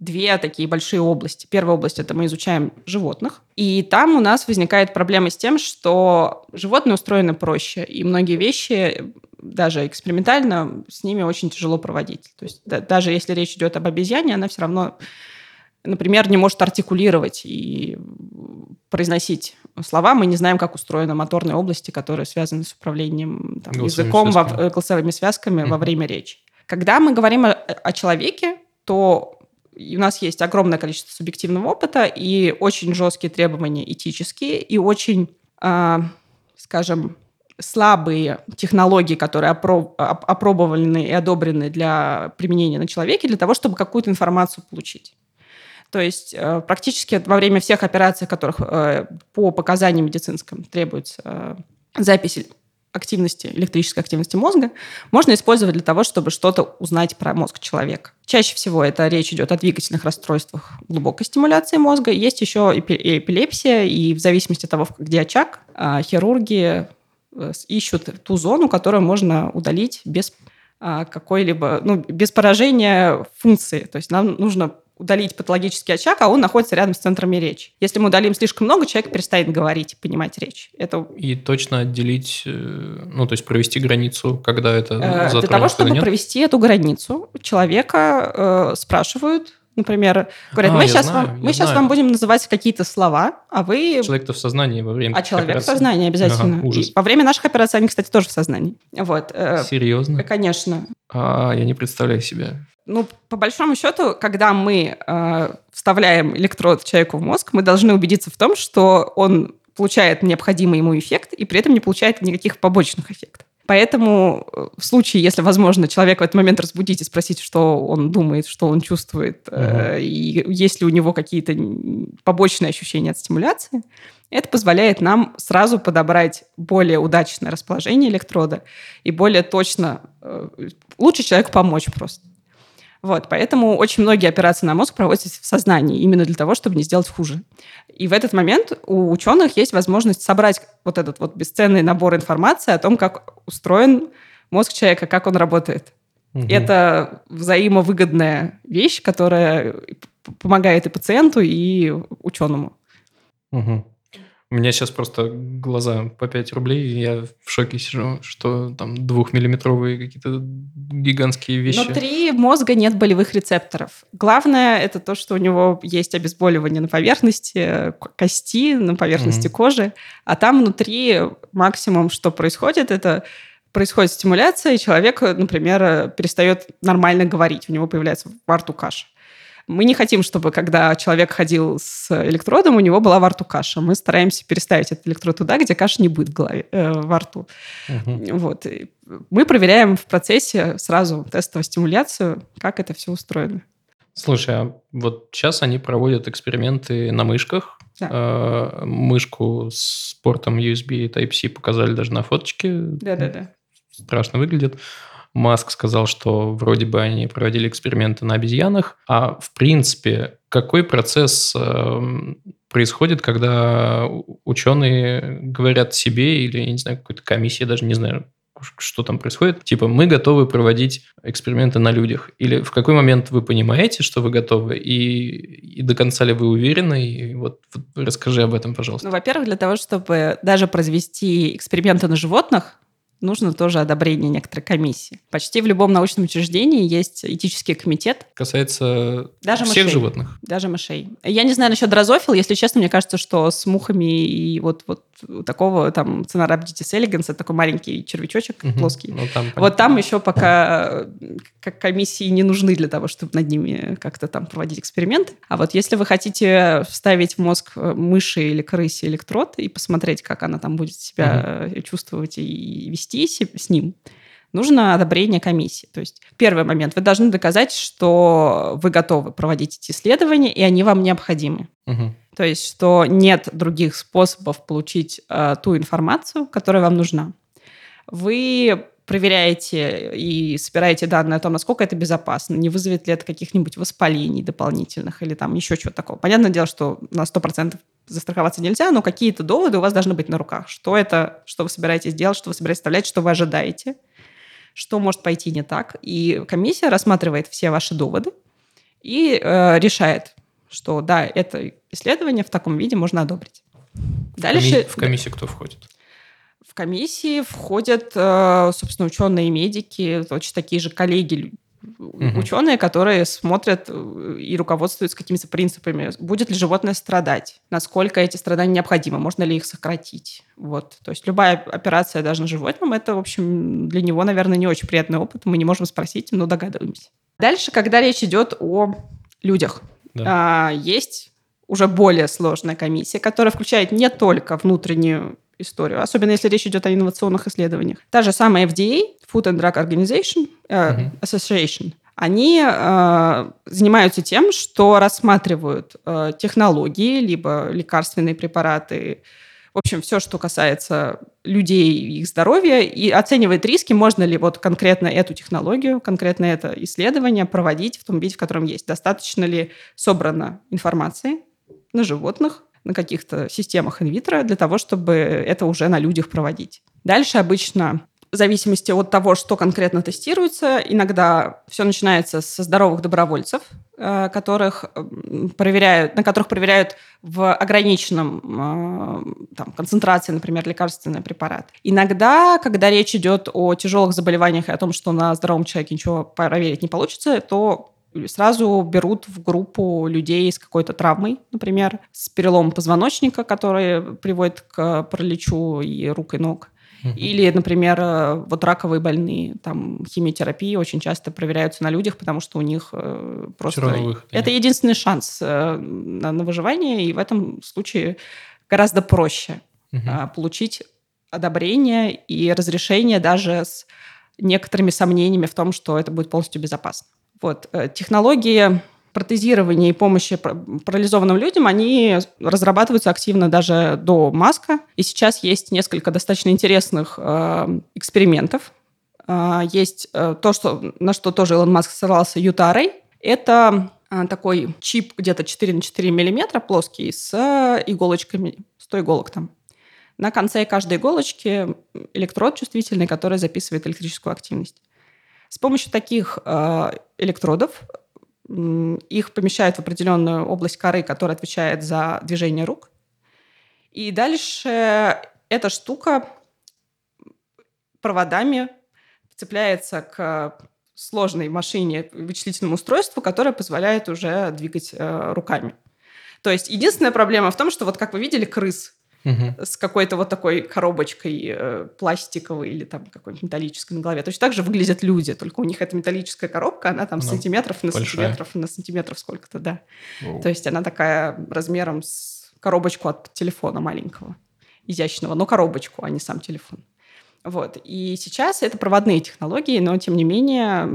две такие большие области. Первая область – это мы изучаем животных. И там у нас возникает проблема с тем, что животные устроены проще, и многие вещи даже экспериментально с ними очень тяжело проводить. То есть да, даже если речь идет об обезьяне, она все равно, например, не может артикулировать и произносить слова. Мы не знаем, как устроены моторные области, которые связаны с управлением там, языком, связками. Во, голосовыми связками mm-hmm. во время речи. Когда мы говорим о, о человеке, то у нас есть огромное количество субъективного опыта и очень жесткие требования этические, и очень, э, скажем, слабые технологии, которые опро- опробованы и одобрены для применения на человеке, для того, чтобы какую-то информацию получить. То есть э, практически во время всех операций, которых э, по показаниям медицинским требуется э, запись активности, электрической активности мозга можно использовать для того, чтобы что-то узнать про мозг человека. Чаще всего это речь идет о двигательных расстройствах глубокой стимуляции мозга. Есть еще эпилепсия, и в зависимости от того, где очаг, а, хирурги э, ищут ту зону, которую можно удалить без а, какой-либо, ну, без поражения функции. То есть нам нужно удалить патологический очаг, а он находится рядом с центрами речи. Если мы удалим слишком много, человек перестанет говорить, понимать речь. Это... И точно отделить, э, ну, то есть провести границу, когда это э, Для того, чтобы нет? провести эту границу, человека э, спрашивают, например, говорят, а, мы, сейчас, знаю, вам, мы сейчас вам будем называть какие-то слова, а вы... Человек-то в сознании во время А человек операции. в сознании обязательно. Ага, ужас. И во время наших операций они, кстати, тоже в сознании. Вот. Э, Серьезно? Конечно. А, я не представляю себя. Ну, по большому счету, когда мы э, вставляем электрод человеку в мозг, мы должны убедиться в том, что он получает необходимый ему эффект и при этом не получает никаких побочных эффектов. Поэтому э, в случае, если возможно, человека в этот момент разбудить и спросить, что он думает, что он чувствует, угу. э, и есть ли у него какие-то побочные ощущения от стимуляции, это позволяет нам сразу подобрать более удачное расположение электрода и более точно э, лучше человеку помочь просто. Вот, поэтому очень многие операции на мозг проводятся в сознании, именно для того, чтобы не сделать хуже. И в этот момент у ученых есть возможность собрать вот этот вот бесценный набор информации о том, как устроен мозг человека, как он работает. Угу. Это взаимовыгодная вещь, которая помогает и пациенту, и ученому. Угу. У меня сейчас просто глаза по 5 рублей, и я в шоке сижу, что там двухмиллиметровые какие-то гигантские вещи. Внутри мозга нет болевых рецепторов. Главное это то, что у него есть обезболивание на поверхности кости, на поверхности mm-hmm. кожи, а там внутри максимум, что происходит, это происходит стимуляция, и человек, например, перестает нормально говорить, у него появляется во рту каша. Мы не хотим, чтобы когда человек ходил с электродом, у него была во рту каша. Мы стараемся переставить этот электрод туда, где каша не будет в голове, э, во рту. Угу. Вот. Мы проверяем в процессе сразу тестовую стимуляцию, как это все устроено. Слушай, а вот сейчас они проводят эксперименты на мышках. Да. Э, мышку с портом USB Type-C показали даже на фоточке. Да-да-да. Страшно выглядит. Маск сказал, что вроде бы они проводили эксперименты на обезьянах. А в принципе, какой процесс э, происходит, когда ученые говорят себе или, я не знаю, какой-то комиссии, даже не знаю, что там происходит. Типа, мы готовы проводить эксперименты на людях. Или в какой момент вы понимаете, что вы готовы, и, и до конца ли вы уверены? И вот, вот расскажи об этом, пожалуйста. Ну, во-первых, для того, чтобы даже произвести эксперименты на животных, нужно тоже одобрение некоторой комиссии. Почти в любом научном учреждении есть этический комитет. Касается Даже всех мышей. животных? Даже мышей. Я не знаю насчет дрозофил. Если честно, мне кажется, что с мухами и вот, вот такого там Ценарабдитис элеганс, это такой маленький червячочек угу. плоский. Ну, там, вот там еще пока как комиссии не нужны для того, чтобы над ними как-то там проводить эксперименты. А вот если вы хотите вставить в мозг мыши или крысе электрод и посмотреть, как она там будет себя угу. чувствовать и вести с ним, нужно одобрение комиссии. То есть первый момент, вы должны доказать, что вы готовы проводить эти исследования, и они вам необходимы. Угу. То есть, что нет других способов получить э, ту информацию, которая вам нужна. Вы проверяете и собираете данные о том, насколько это безопасно, не вызовет ли это каких-нибудь воспалений дополнительных или там еще чего-то такого. Понятное дело, что на 100% застраховаться нельзя, но какие-то доводы у вас должны быть на руках. Что это, что вы собираетесь делать, что вы собираетесь оставлять, что вы ожидаете, что может пойти не так. И комиссия рассматривает все ваши доводы и э, решает, что да, это исследование в таком виде можно одобрить. Дальше... В комиссию кто входит? В комиссии входят, э, собственно, ученые медики, точно такие же коллеги, угу. ученые, которые смотрят э, и руководствуются какими-то принципами. Будет ли животное страдать? Насколько эти страдания необходимы? Можно ли их сократить? Вот. То есть любая операция даже на животном, это, в общем, для него, наверное, не очень приятный опыт. Мы не можем спросить, но догадываемся. Дальше, когда речь идет о людях, да. а, есть уже более сложная комиссия, которая включает не только внутреннюю историю, особенно если речь идет о инновационных исследованиях. Та же самая FDA, Food and Drug Organization, э, uh-huh. Association, они э, занимаются тем, что рассматривают э, технологии, либо лекарственные препараты, в общем, все, что касается людей и их здоровья, и оценивает риски, можно ли вот конкретно эту технологию, конкретно это исследование проводить в том виде, в котором есть. Достаточно ли собрано информации на животных, на каких-то системах инвитро для того, чтобы это уже на людях проводить. Дальше обычно в зависимости от того, что конкретно тестируется, иногда все начинается со здоровых добровольцев, э, которых проверяют, на которых проверяют в ограниченном э, там, концентрации, например, лекарственный препарат. Иногда, когда речь идет о тяжелых заболеваниях и о том, что на здоровом человеке ничего проверить не получится, то сразу берут в группу людей с какой-то травмой, например, с переломом позвоночника, который приводит к параличу и рук и ног. Или, например, вот раковые больные, там химиотерапии очень часто проверяются на людях, потому что у них э, просто выход, это единственный шанс э, на, на выживание, и в этом случае гораздо проще угу. получить одобрение и разрешение даже с некоторыми сомнениями в том, что это будет полностью безопасно. Вот. Э, технологии протезирования и помощи парализованным людям, они разрабатываются активно даже до Маска. И сейчас есть несколько достаточно интересных э, экспериментов. Э, есть э, то, что, на что тоже Илон Маск ссылался, Ютарей. Это э, такой чип где-то 4 на 4 миллиметра плоский с иголочками, 100 иголок там. На конце каждой иголочки электрод чувствительный, который записывает электрическую активность. С помощью таких э, электродов их помещают в определенную область коры, которая отвечает за движение рук. И дальше эта штука проводами цепляется к сложной машине, вычислительному устройству, которое позволяет уже двигать э, руками. То есть единственная проблема в том, что вот как вы видели крыс, угу. с какой-то вот такой коробочкой э, пластиковой или там какой-нибудь металлической на голове. Точно так же выглядят люди, только у них эта металлическая коробка, она там ну, сантиметров на большая. сантиметров на сантиметров сколько-то, да. Воу. То есть она такая размером с коробочку от телефона маленького, изящного, но коробочку, а не сам телефон. Вот. И сейчас это проводные технологии, но тем не менее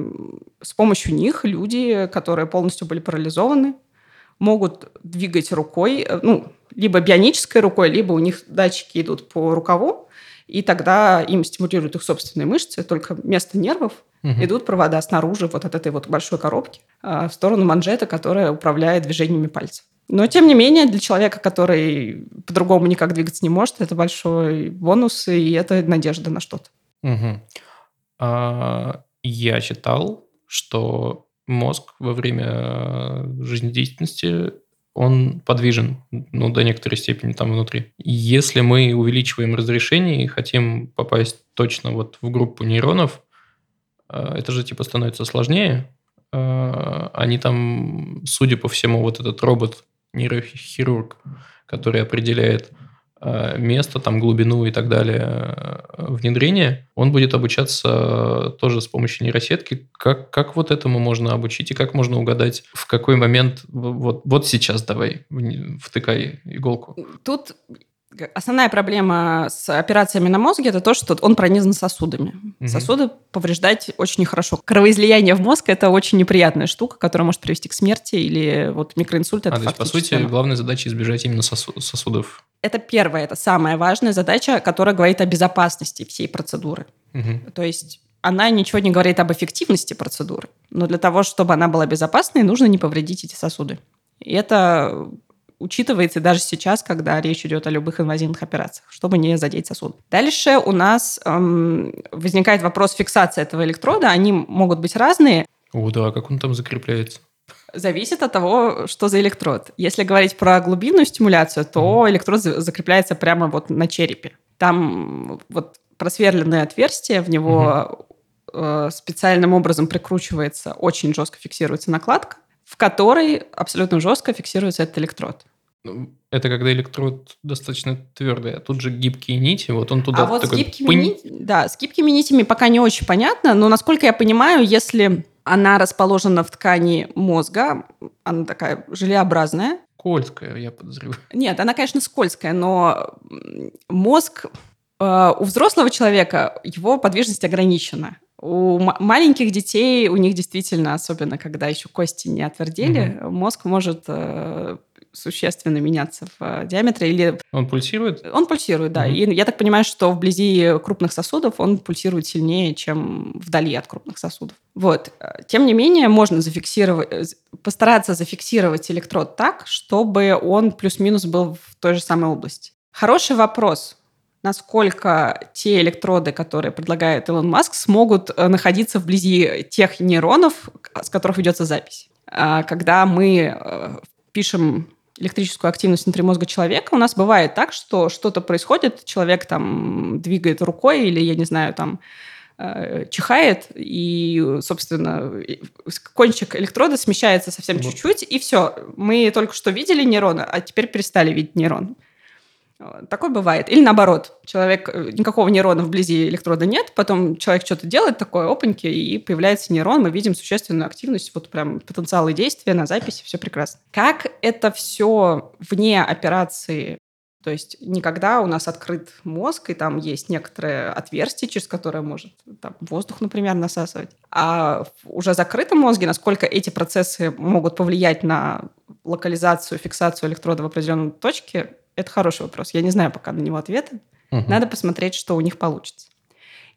с помощью них люди, которые полностью были парализованы, могут двигать рукой, э, ну, либо бионической рукой, либо у них датчики идут по рукаву, и тогда им стимулируют их собственные мышцы, только вместо нервов угу. идут провода снаружи вот от этой вот большой коробки а, в сторону манжета, которая управляет движениями пальцев. Но, тем не менее, для человека, который по-другому никак двигаться не может, это большой бонус, и это надежда на что-то. Угу. А, я читал, что мозг во время жизнедеятельности он подвижен, ну, до некоторой степени там внутри. Если мы увеличиваем разрешение и хотим попасть точно вот в группу нейронов, а, это же типа становится сложнее. А, они там, судя по всему, вот этот робот нейрохирург, который определяет э, место, там глубину и так далее э, внедрения, он будет обучаться тоже с помощью нейросетки. Как, как вот этому можно обучить и как можно угадать, в какой момент вот, вот сейчас давай втыкай иголку? Тут Основная проблема с операциями на мозге это то, что он пронизан сосудами. Угу. Сосуды повреждать очень нехорошо. Кровоизлияние в мозг это очень неприятная штука, которая может привести к смерти или вот микроинсульт. Это а, то есть, по сути, главная задача избежать именно сосудов. Это первая, это самая важная задача, которая говорит о безопасности всей процедуры. Угу. То есть она ничего не говорит об эффективности процедуры, но для того, чтобы она была безопасной, нужно не повредить эти сосуды. И это учитывается даже сейчас, когда речь идет о любых инвазивных операциях, чтобы не задеть сосуд. Дальше у нас эм, возникает вопрос фиксации этого электрода. Они могут быть разные. О, да, как он там закрепляется? Зависит от того, что за электрод. Если говорить про глубинную стимуляцию, то mm. электрод закрепляется прямо вот на черепе. Там вот просверленное отверстие, в него mm-hmm. специальным образом прикручивается, очень жестко фиксируется накладка, в которой абсолютно жестко фиксируется этот электрод. Ну, это когда электрод достаточно твердый, а тут же гибкие нити, вот он туда А вот с гибкими, пынь... нити, да, с гибкими нитями пока не очень понятно, но насколько я понимаю, если она расположена в ткани мозга, она такая желеобразная. Скользкая, я подозреваю. Нет, она, конечно, скользкая, но мозг э, у взрослого человека, его подвижность ограничена. У маленьких детей, у них действительно, особенно когда еще кости не отвердели, угу. мозг может э, существенно меняться в э, диаметре. Или... Он пульсирует? Он пульсирует, да. Угу. И я так понимаю, что вблизи крупных сосудов он пульсирует сильнее, чем вдали от крупных сосудов. Вот. Тем не менее, можно зафиксировать, э, постараться зафиксировать электрод так, чтобы он плюс-минус был в той же самой области. Хороший вопрос насколько те электроды, которые предлагает Илон Маск, смогут э, находиться вблизи тех нейронов, с которых ведется запись. А когда мы э, пишем электрическую активность внутри мозга человека, у нас бывает так, что что-то происходит, человек там двигает рукой или, я не знаю, там э, чихает, и, собственно, кончик электрода смещается совсем вот. чуть-чуть, и все. Мы только что видели нейрон, а теперь перестали видеть нейрон. Такое бывает. Или наоборот, человек, э, никакого нейрона вблизи электрода нет, потом человек что-то делает такое, опаньки, и появляется нейрон, мы видим существенную активность, вот прям потенциалы действия на записи, все прекрасно. Как это все вне операции то есть никогда у нас открыт мозг, и там есть некоторые отверстия, через которые может там, воздух, например, насасывать. А в уже закрытом мозге, насколько эти процессы могут повлиять на локализацию, фиксацию электрода в определенной точке, это хороший вопрос. Я не знаю пока на него ответа. Угу. Надо посмотреть, что у них получится.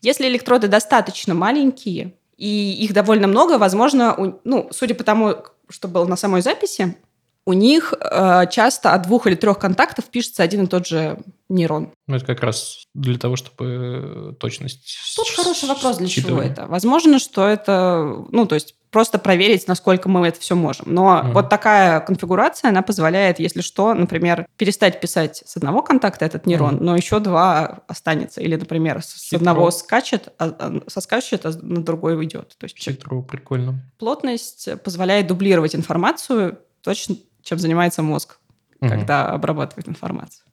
Если электроды достаточно маленькие, и их довольно много, возможно, у, ну, судя по тому, что было на самой записи, у них э, часто от двух или трех контактов пишется один и тот же нейрон. Ну, это как раз для того, чтобы точность... Тут хороший вопрос, для чего это. Возможно, что это, ну, то есть просто проверить, насколько мы это все можем. Но mm. вот такая конфигурация, она позволяет, если что, например, перестать писать с одного контакта этот нейрон, mm. но еще два останется. Или, например, с Хитро. одного скачет, а, а, соскачет, а на другой уйдет. То есть Хитро, прикольно. Плотность позволяет дублировать информацию точно, чем занимается мозг, mm-hmm. когда обрабатывает информацию.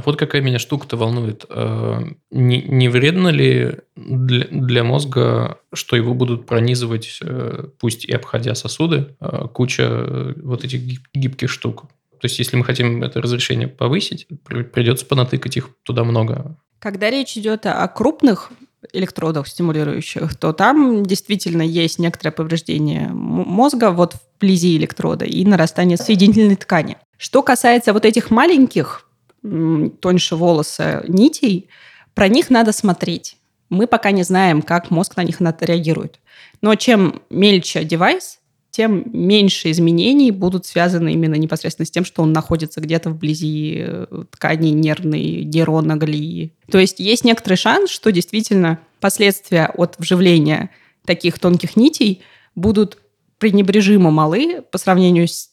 А вот какая меня штука-то волнует. Э, не, не вредно ли для, для мозга, что его будут пронизывать, э, пусть и обходя сосуды, э, куча вот этих гибких штук? То есть, если мы хотим это разрешение повысить, придется понатыкать их туда много. Когда речь идет о крупных электродах стимулирующих, то там действительно есть некоторое повреждение мозга вот вблизи электрода и нарастание соединительной ткани. Что касается вот этих маленьких, тоньше волоса нитей, про них надо смотреть. Мы пока не знаем, как мозг на них реагирует. Но чем мельче девайс, тем меньше изменений будут связаны именно непосредственно с тем, что он находится где-то вблизи э, ткани нервной, нейрона, глии. То есть есть некоторый шанс, что действительно последствия от вживления таких тонких нитей будут пренебрежимо малы по сравнению с,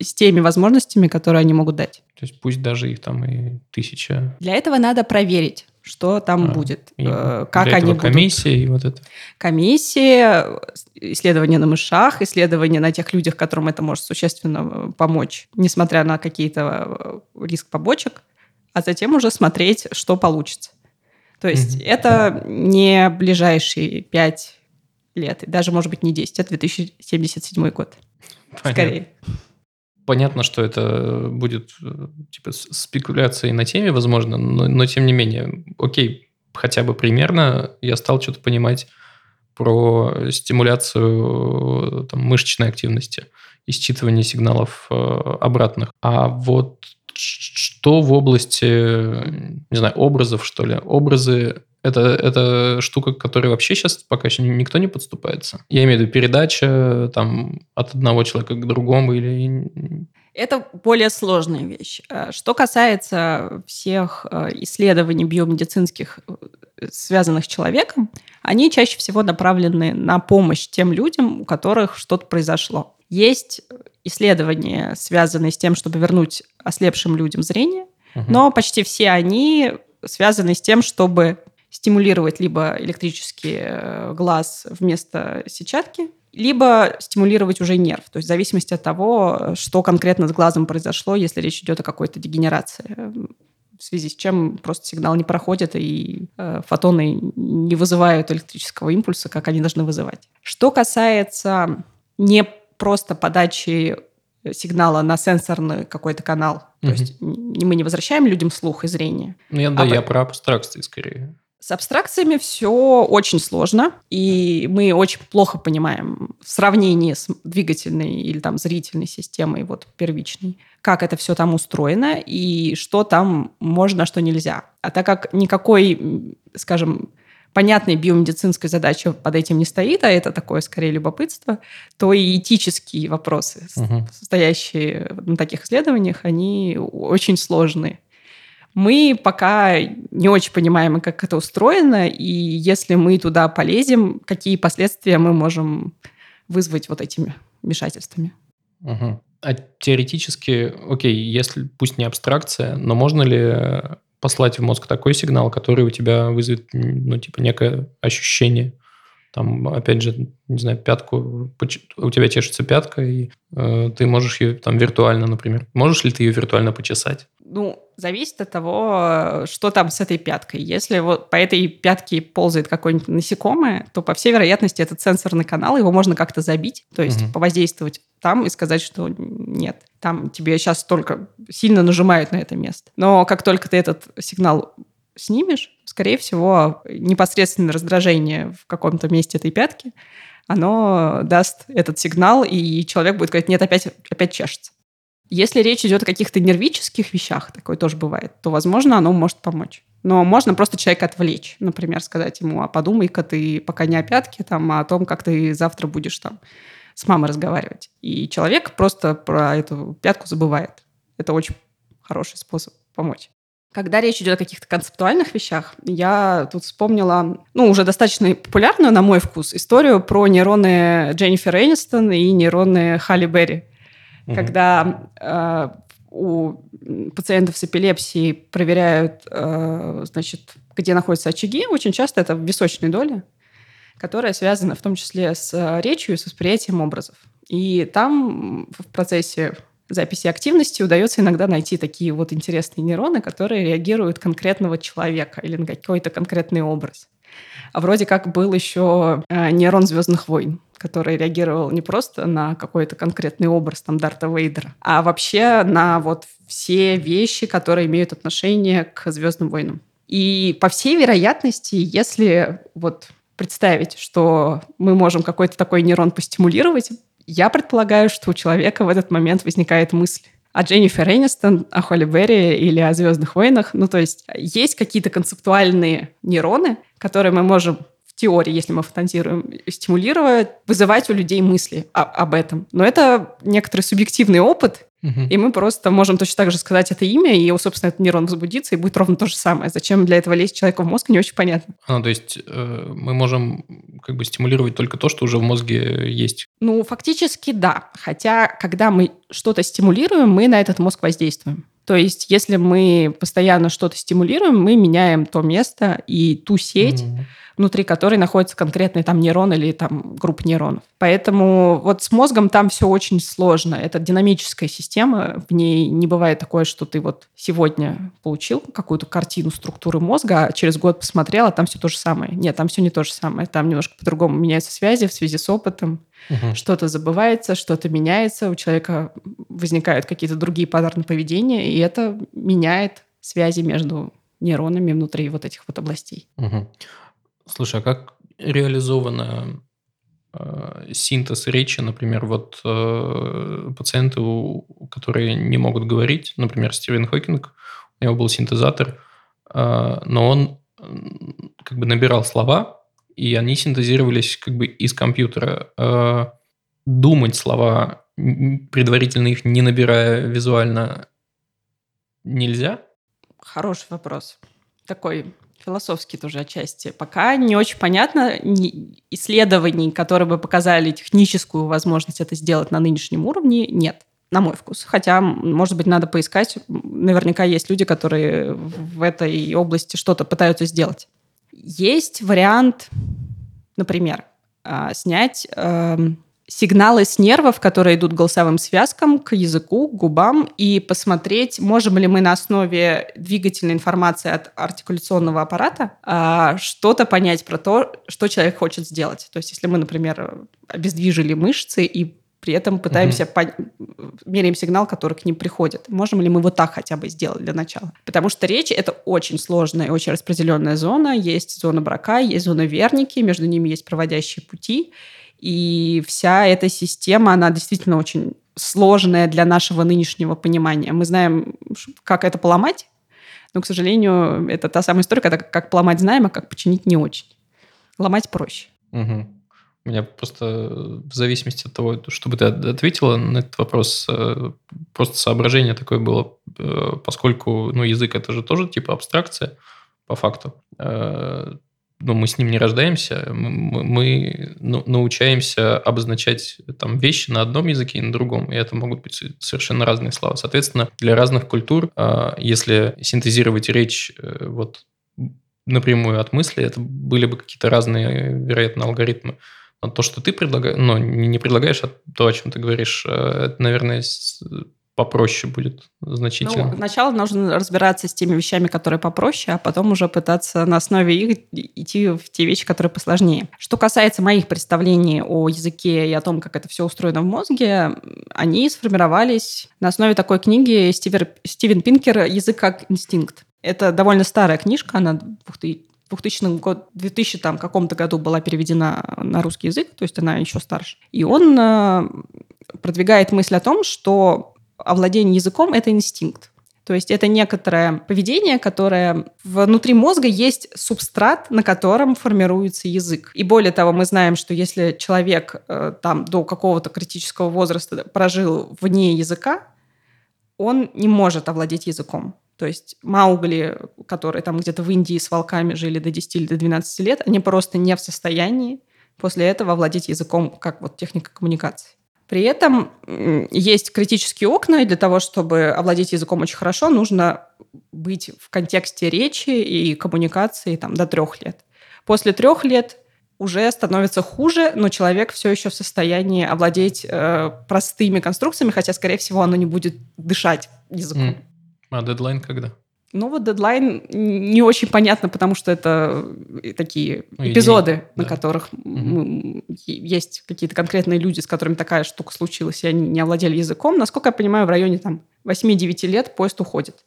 с теми возможностями, которые они могут дать. То есть пусть даже их там и тысяча. Для этого надо проверить что там а, будет, и э, как они будут. Комиссия и вот это. Комиссия, исследования на мышах, исследования на тех людях, которым это может существенно э, помочь, несмотря на какие-то э, риск побочек, а затем уже смотреть, что получится. То есть mm-hmm. это не ближайшие пять лет, даже, может быть, не 10, это 2077 год. Понятно. Скорее понятно, что это будет э, типа спекуляцией на теме, возможно, но, но тем не менее, окей, хотя бы примерно я стал что-то понимать про стимуляцию там, мышечной активности и считывание сигналов э, обратных. А вот что в области, не знаю, образов, что ли? Образы это, это штука, к которой вообще сейчас пока еще никто не подступается. Я имею в виду передача там, от одного человека к другому или... Это более сложная вещь. Э, что касается всех э, исследований биомедицинских, э, связанных с человеком, они чаще всего направлены на помощь тем людям, у которых что-то произошло. Есть исследования, связанные с тем, чтобы вернуть ослепшим людям зрение, угу. но почти все они связаны с тем, чтобы стимулировать либо электрический э, глаз вместо сетчатки, либо стимулировать уже нерв, то есть в зависимости от того, что конкретно с глазом произошло, если речь идет о какой-то дегенерации, в связи с чем просто сигнал не проходит, и э, фотоны не вызывают электрического импульса, как они должны вызывать. Что касается не просто подачи сигнала на сенсорный какой-то канал, угу. то есть мы не возвращаем людям слух и зрение. Ну, я, да, а я про абстракции скорее. С абстракциями все очень сложно, и мы очень плохо понимаем в сравнении с двигательной или там зрительной системой, вот первичной, как это все там устроено и что там можно, а что нельзя. А так как никакой, скажем, понятной биомедицинской задачи под этим не стоит, а это такое скорее любопытство, то и этические вопросы, угу. стоящие на таких исследованиях, они очень сложные. Мы пока не очень понимаем, как это устроено, и если мы туда полезем, какие последствия мы можем вызвать вот этими вмешательствами. Угу. А теоретически, окей, если пусть не абстракция, но можно ли послать в мозг такой сигнал, который у тебя вызовет, ну, типа, некое ощущение? Там, опять же, не знаю, пятку, у тебя чешется пятка, и э, ты можешь ее там виртуально, например. Можешь ли ты ее виртуально почесать? Ну, зависит от того, что там с этой пяткой. Если вот по этой пятке ползает какое-нибудь насекомое, то, по всей вероятности, этот сенсорный канал, его можно как-то забить, то есть угу. повоздействовать там и сказать, что нет, там тебе сейчас только сильно нажимают на это место. Но как только ты этот сигнал снимешь, скорее всего, непосредственное раздражение в каком-то месте этой пятки, оно даст этот сигнал, и человек будет говорить, нет, опять, опять чешется. Если речь идет о каких-то нервических вещах, такое тоже бывает, то, возможно, оно может помочь. Но можно просто человека отвлечь. Например, сказать ему, а подумай-ка ты пока не о пятке, там, а о том, как ты завтра будешь там с мамой разговаривать. И человек просто про эту пятку забывает. Это очень хороший способ помочь. Когда речь идет о каких-то концептуальных вещах, я тут вспомнила, ну, уже достаточно популярную, на мой вкус, историю про нейроны Дженнифер Энистон и нейроны Халли Берри угу. когда э, у пациентов с эпилепсией проверяют, э, значит, где находятся очаги, очень часто это в височной доле, которая связана в том числе с речью и с восприятием образов. И там в процессе записи активности удается иногда найти такие вот интересные нейроны, которые реагируют конкретного человека или на какой-то конкретный образ. А вроде как был еще э, нейрон Звездных войн, который реагировал не просто на какой-то конкретный образ там Дарта Вейдера, а вообще на вот все вещи, которые имеют отношение к Звездным войнам. И по всей вероятности, если вот представить, что мы можем какой-то такой нейрон постимулировать, я предполагаю, что у человека в этот момент возникает мысль о Дженнифер Энистон, о Холли Берри или о «Звездных войнах». Ну, то есть есть какие-то концептуальные нейроны, которые мы можем в теории, если мы фантазируем, стимулировать, вызывать у людей мысли об этом. Но это некоторый субъективный опыт, Угу. И мы просто можем точно так же сказать это имя, и, собственно, этот нейрон возбудится, и будет ровно то же самое. Зачем для этого лезть человеку в мозг, не очень понятно. А, то есть э, мы можем как бы стимулировать только то, что уже в мозге есть? Ну, фактически да. Хотя, когда мы что-то стимулируем, мы на этот мозг воздействуем. То есть, если мы постоянно что-то стимулируем, мы меняем то место и ту сеть, mm внутри которой находится конкретный там нейрон или там группа нейронов. Поэтому вот с мозгом там все очень сложно. Это динамическая система, в ней не бывает такое, что ты вот сегодня получил какую-то картину структуры мозга, а через год посмотрел, а там все то же самое. Нет, там все не то же самое. Там немножко по-другому меняются связи в связи с опытом. Угу. Что-то забывается, что-то меняется, у человека возникают какие-то другие паттерны поведения, и это меняет связи между нейронами внутри вот этих вот областей. Угу. Слушай, а как реализовано э, синтез речи, например, вот э, пациенты, которые не могут говорить, например, Стивен Хокинг, у него был синтезатор, э, но он как бы набирал слова, и они синтезировались как бы из компьютера. Э, думать слова, предварительно их не набирая визуально, нельзя? Хороший вопрос. Такой философский тоже отчасти. Пока не очень понятно исследований, которые бы показали техническую возможность это сделать на нынешнем уровне, нет на мой вкус. Хотя, может быть, надо поискать. Наверняка есть люди, которые в этой области что-то пытаются сделать. Есть вариант, например, а, снять эм, сигналы с нервов, которые идут голосовым связкам, к языку, к губам, и посмотреть, можем ли мы на основе двигательной информации от артикуляционного аппарата а, что-то понять про то, что человек хочет сделать. То есть, если мы, например, обездвижили мышцы и при этом пытаемся угу. по... меряем сигнал, который к ним приходит. Можем ли мы вот так хотя бы сделать для начала? Потому что речь это очень сложная, очень распределенная зона. Есть зона брака, есть зона верники, между ними есть проводящие пути. И вся эта система, она действительно очень сложная для нашего нынешнего понимания. Мы знаем, как это поломать, но, к сожалению, это та самая история, когда как поломать знаем, а как починить не очень. Ломать проще. Угу. У меня просто в зависимости от того, чтобы ты ответила на этот вопрос, э, просто соображение такое было, э, поскольку ну, язык это же тоже типа абстракция по факту. Ну, мы с ним не рождаемся, мы, мы ну, научаемся обозначать там вещи на одном языке и на другом, и это могут быть совершенно разные слова. Соответственно, для разных культур, а, если синтезировать речь э, вот напрямую от мысли, это были бы какие-то разные, вероятно, алгоритмы. Но то, что ты предлагаешь, ну, не предлагаешь, а то, о чем ты говоришь, э, это, наверное, попроще будет значительно. Ну, сначала нужно разбираться с теми вещами, которые попроще, а потом уже пытаться на основе их идти в те вещи, которые посложнее. Что касается моих представлений о языке и о том, как это все устроено в мозге, они сформировались на основе такой книги Стивер, Стивен Пинкер «Язык как инстинкт». Это довольно старая книжка, она 2000 год, 2000 там каком-то году была переведена на русский язык, то есть она еще старше. И он э, продвигает мысль о том, что овладение языком – это инстинкт. То есть это некоторое поведение, которое внутри мозга есть субстрат, на котором формируется язык. И более того, мы знаем, что если человек э, там до какого-то критического возраста прожил вне языка, он не может овладеть языком. То есть Маугли, которые там где-то в Индии с волками жили до 10 или до 12 лет, они просто не в состоянии после этого овладеть языком как вот техника коммуникации. При этом есть критические окна, и для того, чтобы овладеть языком очень хорошо, нужно быть в контексте речи и коммуникации там, до трех лет. После трех лет уже становится хуже, но человек все еще в состоянии овладеть э, простыми конструкциями, хотя, скорее всего, оно не будет дышать языком. Mm. А дедлайн когда? Ну вот дедлайн не очень понятно, потому что это э, такие ну, эпизоды, не, на да. которых угу. есть какие-то конкретные люди, с которыми такая штука случилась, и они не овладели языком. Насколько я понимаю, в районе там 8-9 лет поезд уходит.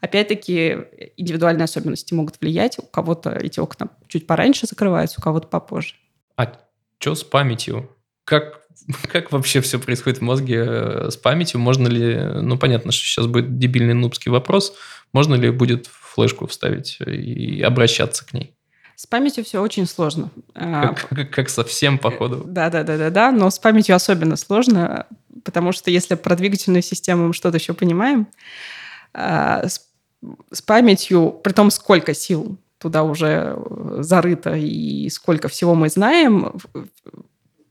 Опять-таки, индивидуальные особенности могут влиять. У кого-то эти окна чуть пораньше закрываются, у кого-то попозже. А что с памятью? Как, как вообще все происходит в мозге э, с памятью? Можно ли... Ну, понятно, что сейчас будет дебильный нубский вопрос. Можно ли будет флешку вставить и обращаться к ней? С памятью все очень сложно. Как, как, как совсем, походу. Да, да, да, да, да. Но с памятью особенно сложно, потому что если про двигательную систему мы что-то еще понимаем, а, с с памятью, при том, сколько сил туда уже э, зарыто и сколько всего мы знаем,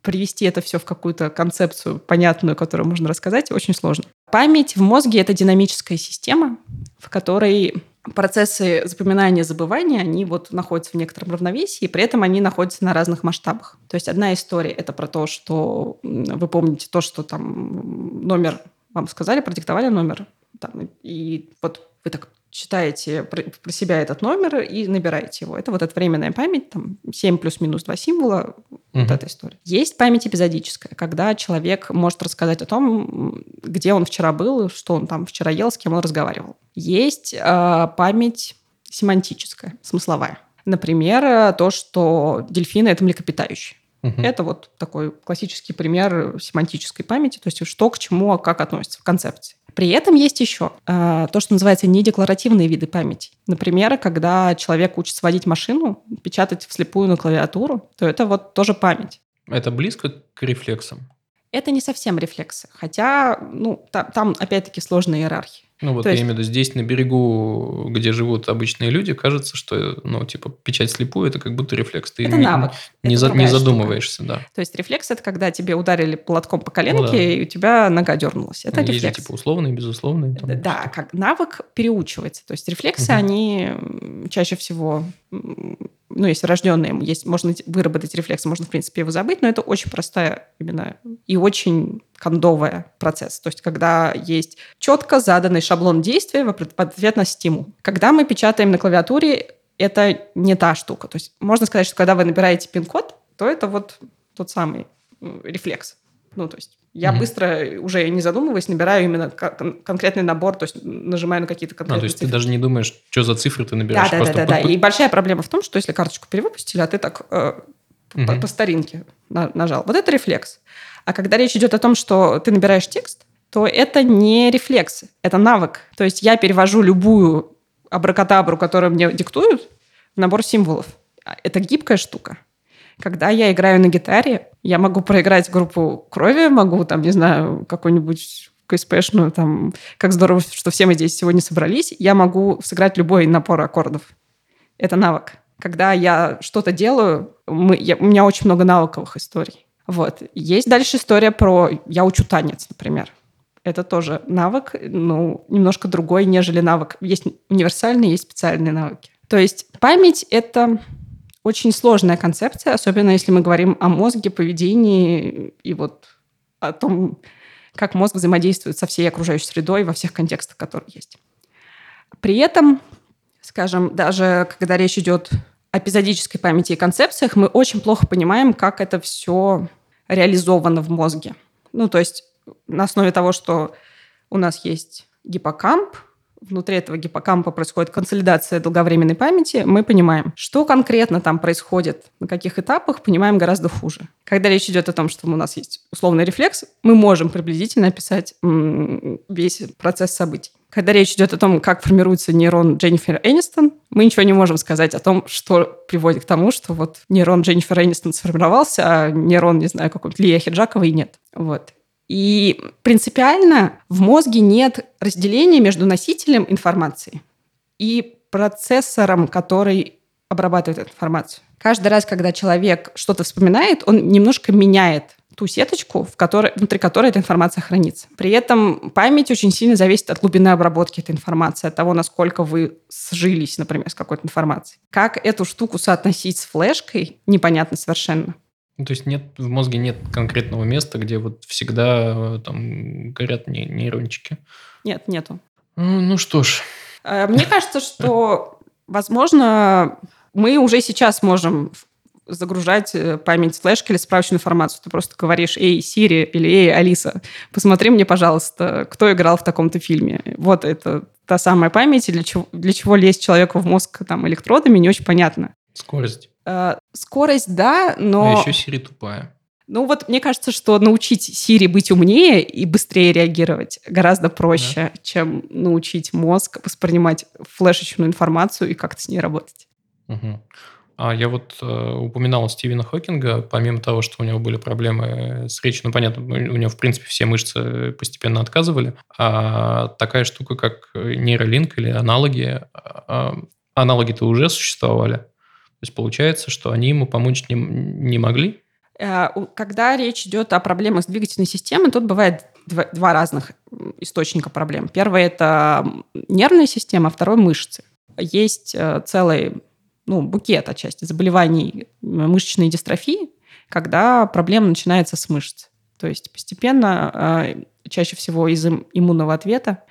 привести это все в какую-то концепцию понятную, которую можно рассказать, очень сложно. Память в мозге — это динамическая система, в которой процессы запоминания забывания, они вот находятся в некотором равновесии, при этом они находятся на разных масштабах. То есть одна история — это про то, что вы помните то, что там номер вам сказали, продиктовали номер, там, и вот вы так читаете про, себя этот номер и набираете его. Это вот эта временная память, там 7 плюс-минус 2 символа, угу. вот эта история. Есть память эпизодическая, когда человек может рассказать о том, где он вчера был, что он там вчера ел, с кем он разговаривал. Есть э, память семантическая, смысловая. Например, то, что дельфины – это млекопитающие. Угу. Это вот такой классический пример семантической памяти, то есть что к чему, а как относится в концепции. При этом есть еще э, то, что называется недекларативные виды памяти. Например, когда человек учится водить машину, печатать вслепую на клавиатуру, то это вот тоже память. Это близко к рефлексам? Это не совсем рефлексы, хотя ну, там, там опять-таки сложная иерархия. Ну вот То я есть... имею в виду, здесь на берегу, где живут обычные люди, кажется, что, ну, типа, печать слепую – это как будто рефлекс. Ты это не, навык. Не, это за, не задумываешься, штука. да. То есть рефлекс – это когда тебе ударили платком по коленке, ну, да. и у тебя нога дернулась. Это Есть рефлекс. Же, типа, условные, безусловные. Там, да, как навык переучивается. То есть рефлексы, угу. они чаще всего ну, если рожденные, есть, можно выработать рефлекс, можно, в принципе, его забыть, но это очень простая именно и очень кондовая процесс. То есть, когда есть четко заданный шаблон действия в ответ на стимул. Когда мы печатаем на клавиатуре, это не та штука. То есть, можно сказать, что когда вы набираете пин-код, то это вот тот самый рефлекс. Ну, то есть я mm-hmm. быстро, уже не задумываясь, набираю именно кон- конкретный набор, то есть нажимаю на какие-то конкретные а, то есть цифры. ты даже не думаешь, что за цифры ты набираешь. Да, да, да, да, да. И большая проблема в том, что если карточку перевыпустили, а ты так э, mm-hmm. по, по старинке на- нажал, вот это рефлекс. А когда речь идет о том, что ты набираешь текст, то это не рефлекс, это навык. То есть я перевожу любую абракадабру, которую мне диктуют, в набор символов. А, это гибкая штука. Когда я играю на гитаре, я могу проиграть группу крови, могу, там, не знаю, какую-нибудь КСПшную, там, как здорово, что все мы здесь сегодня собрались, я могу сыграть любой напор аккордов. Это навык. Когда я что-то делаю, мы, я, у меня очень много навыковых историй. Вот. Есть дальше история про «я учу танец», например. Это тоже навык, ну, немножко другой, нежели навык. Есть универсальные, есть специальные навыки. То есть память — это очень сложная концепция, особенно если мы говорим о мозге, поведении и вот о том, как мозг взаимодействует со всей окружающей средой во всех контекстах, которые есть. При этом, скажем, даже когда речь идет о эпизодической памяти и концепциях, мы очень плохо понимаем, как это все реализовано в мозге. Ну, то есть на основе того, что у нас есть гиппокамп, внутри этого гиппокампа происходит консолидация долговременной памяти, мы понимаем, что конкретно там происходит, на каких этапах, понимаем гораздо хуже. Когда речь идет о том, что у нас есть условный рефлекс, мы можем приблизительно описать весь процесс событий. Когда речь идет о том, как формируется нейрон Дженнифер Энистон, мы ничего не можем сказать о том, что приводит к тому, что вот нейрон Дженнифер Энистон сформировался, а нейрон, не знаю, какой-то Лия Хиджаковой нет. Вот. И принципиально в мозге нет разделения между носителем информации и процессором, который обрабатывает эту информацию. Каждый раз, когда человек что-то вспоминает, он немножко меняет ту сеточку, в которой, внутри которой эта информация хранится. При этом память очень сильно зависит от глубины обработки этой информации, от того, насколько вы сжились, например, с какой-то информацией. Как эту штуку соотносить с флешкой, непонятно совершенно. Ну, то есть нет в мозге нет конкретного места, где вот всегда там горят нейрончики. Нет, нету. Ну, ну что ж. Э, мне кажется, что, возможно, мы уже сейчас можем загружать э, память флешки или справочную информацию. Ты просто говоришь, эй, Сири или эй, Алиса, посмотри мне, пожалуйста, кто играл в таком-то фильме. Вот это та самая память, для чего, для чего лезть человеку в мозг там, электродами, не очень понятно. Скорость. Э, скорость, да, но... А еще Сири тупая. Ну вот мне кажется, что научить Сири быть умнее и быстрее реагировать гораздо проще, да. чем научить мозг воспринимать флешечную информацию и как-то с ней работать. Угу. А я вот э, упоминал Стивена Хокинга, помимо того, что у него были проблемы с речью, ну, понятно, у него, в принципе, все мышцы постепенно отказывали, а такая штука, как нейролинк или аналоги, а, аналоги-то уже существовали. То есть получается, что они ему помочь не, не могли? Э, когда речь идет о проблемах с двигательной системой, тут бывает два, два разных источника проблем. Первый – это нервная система, а второй – мышцы. Есть э, целый ну, букет отчасти заболеваний мышечной дистрофии, когда проблема начинается с мышц. То есть постепенно, а, чаще всего из иммунного ответа,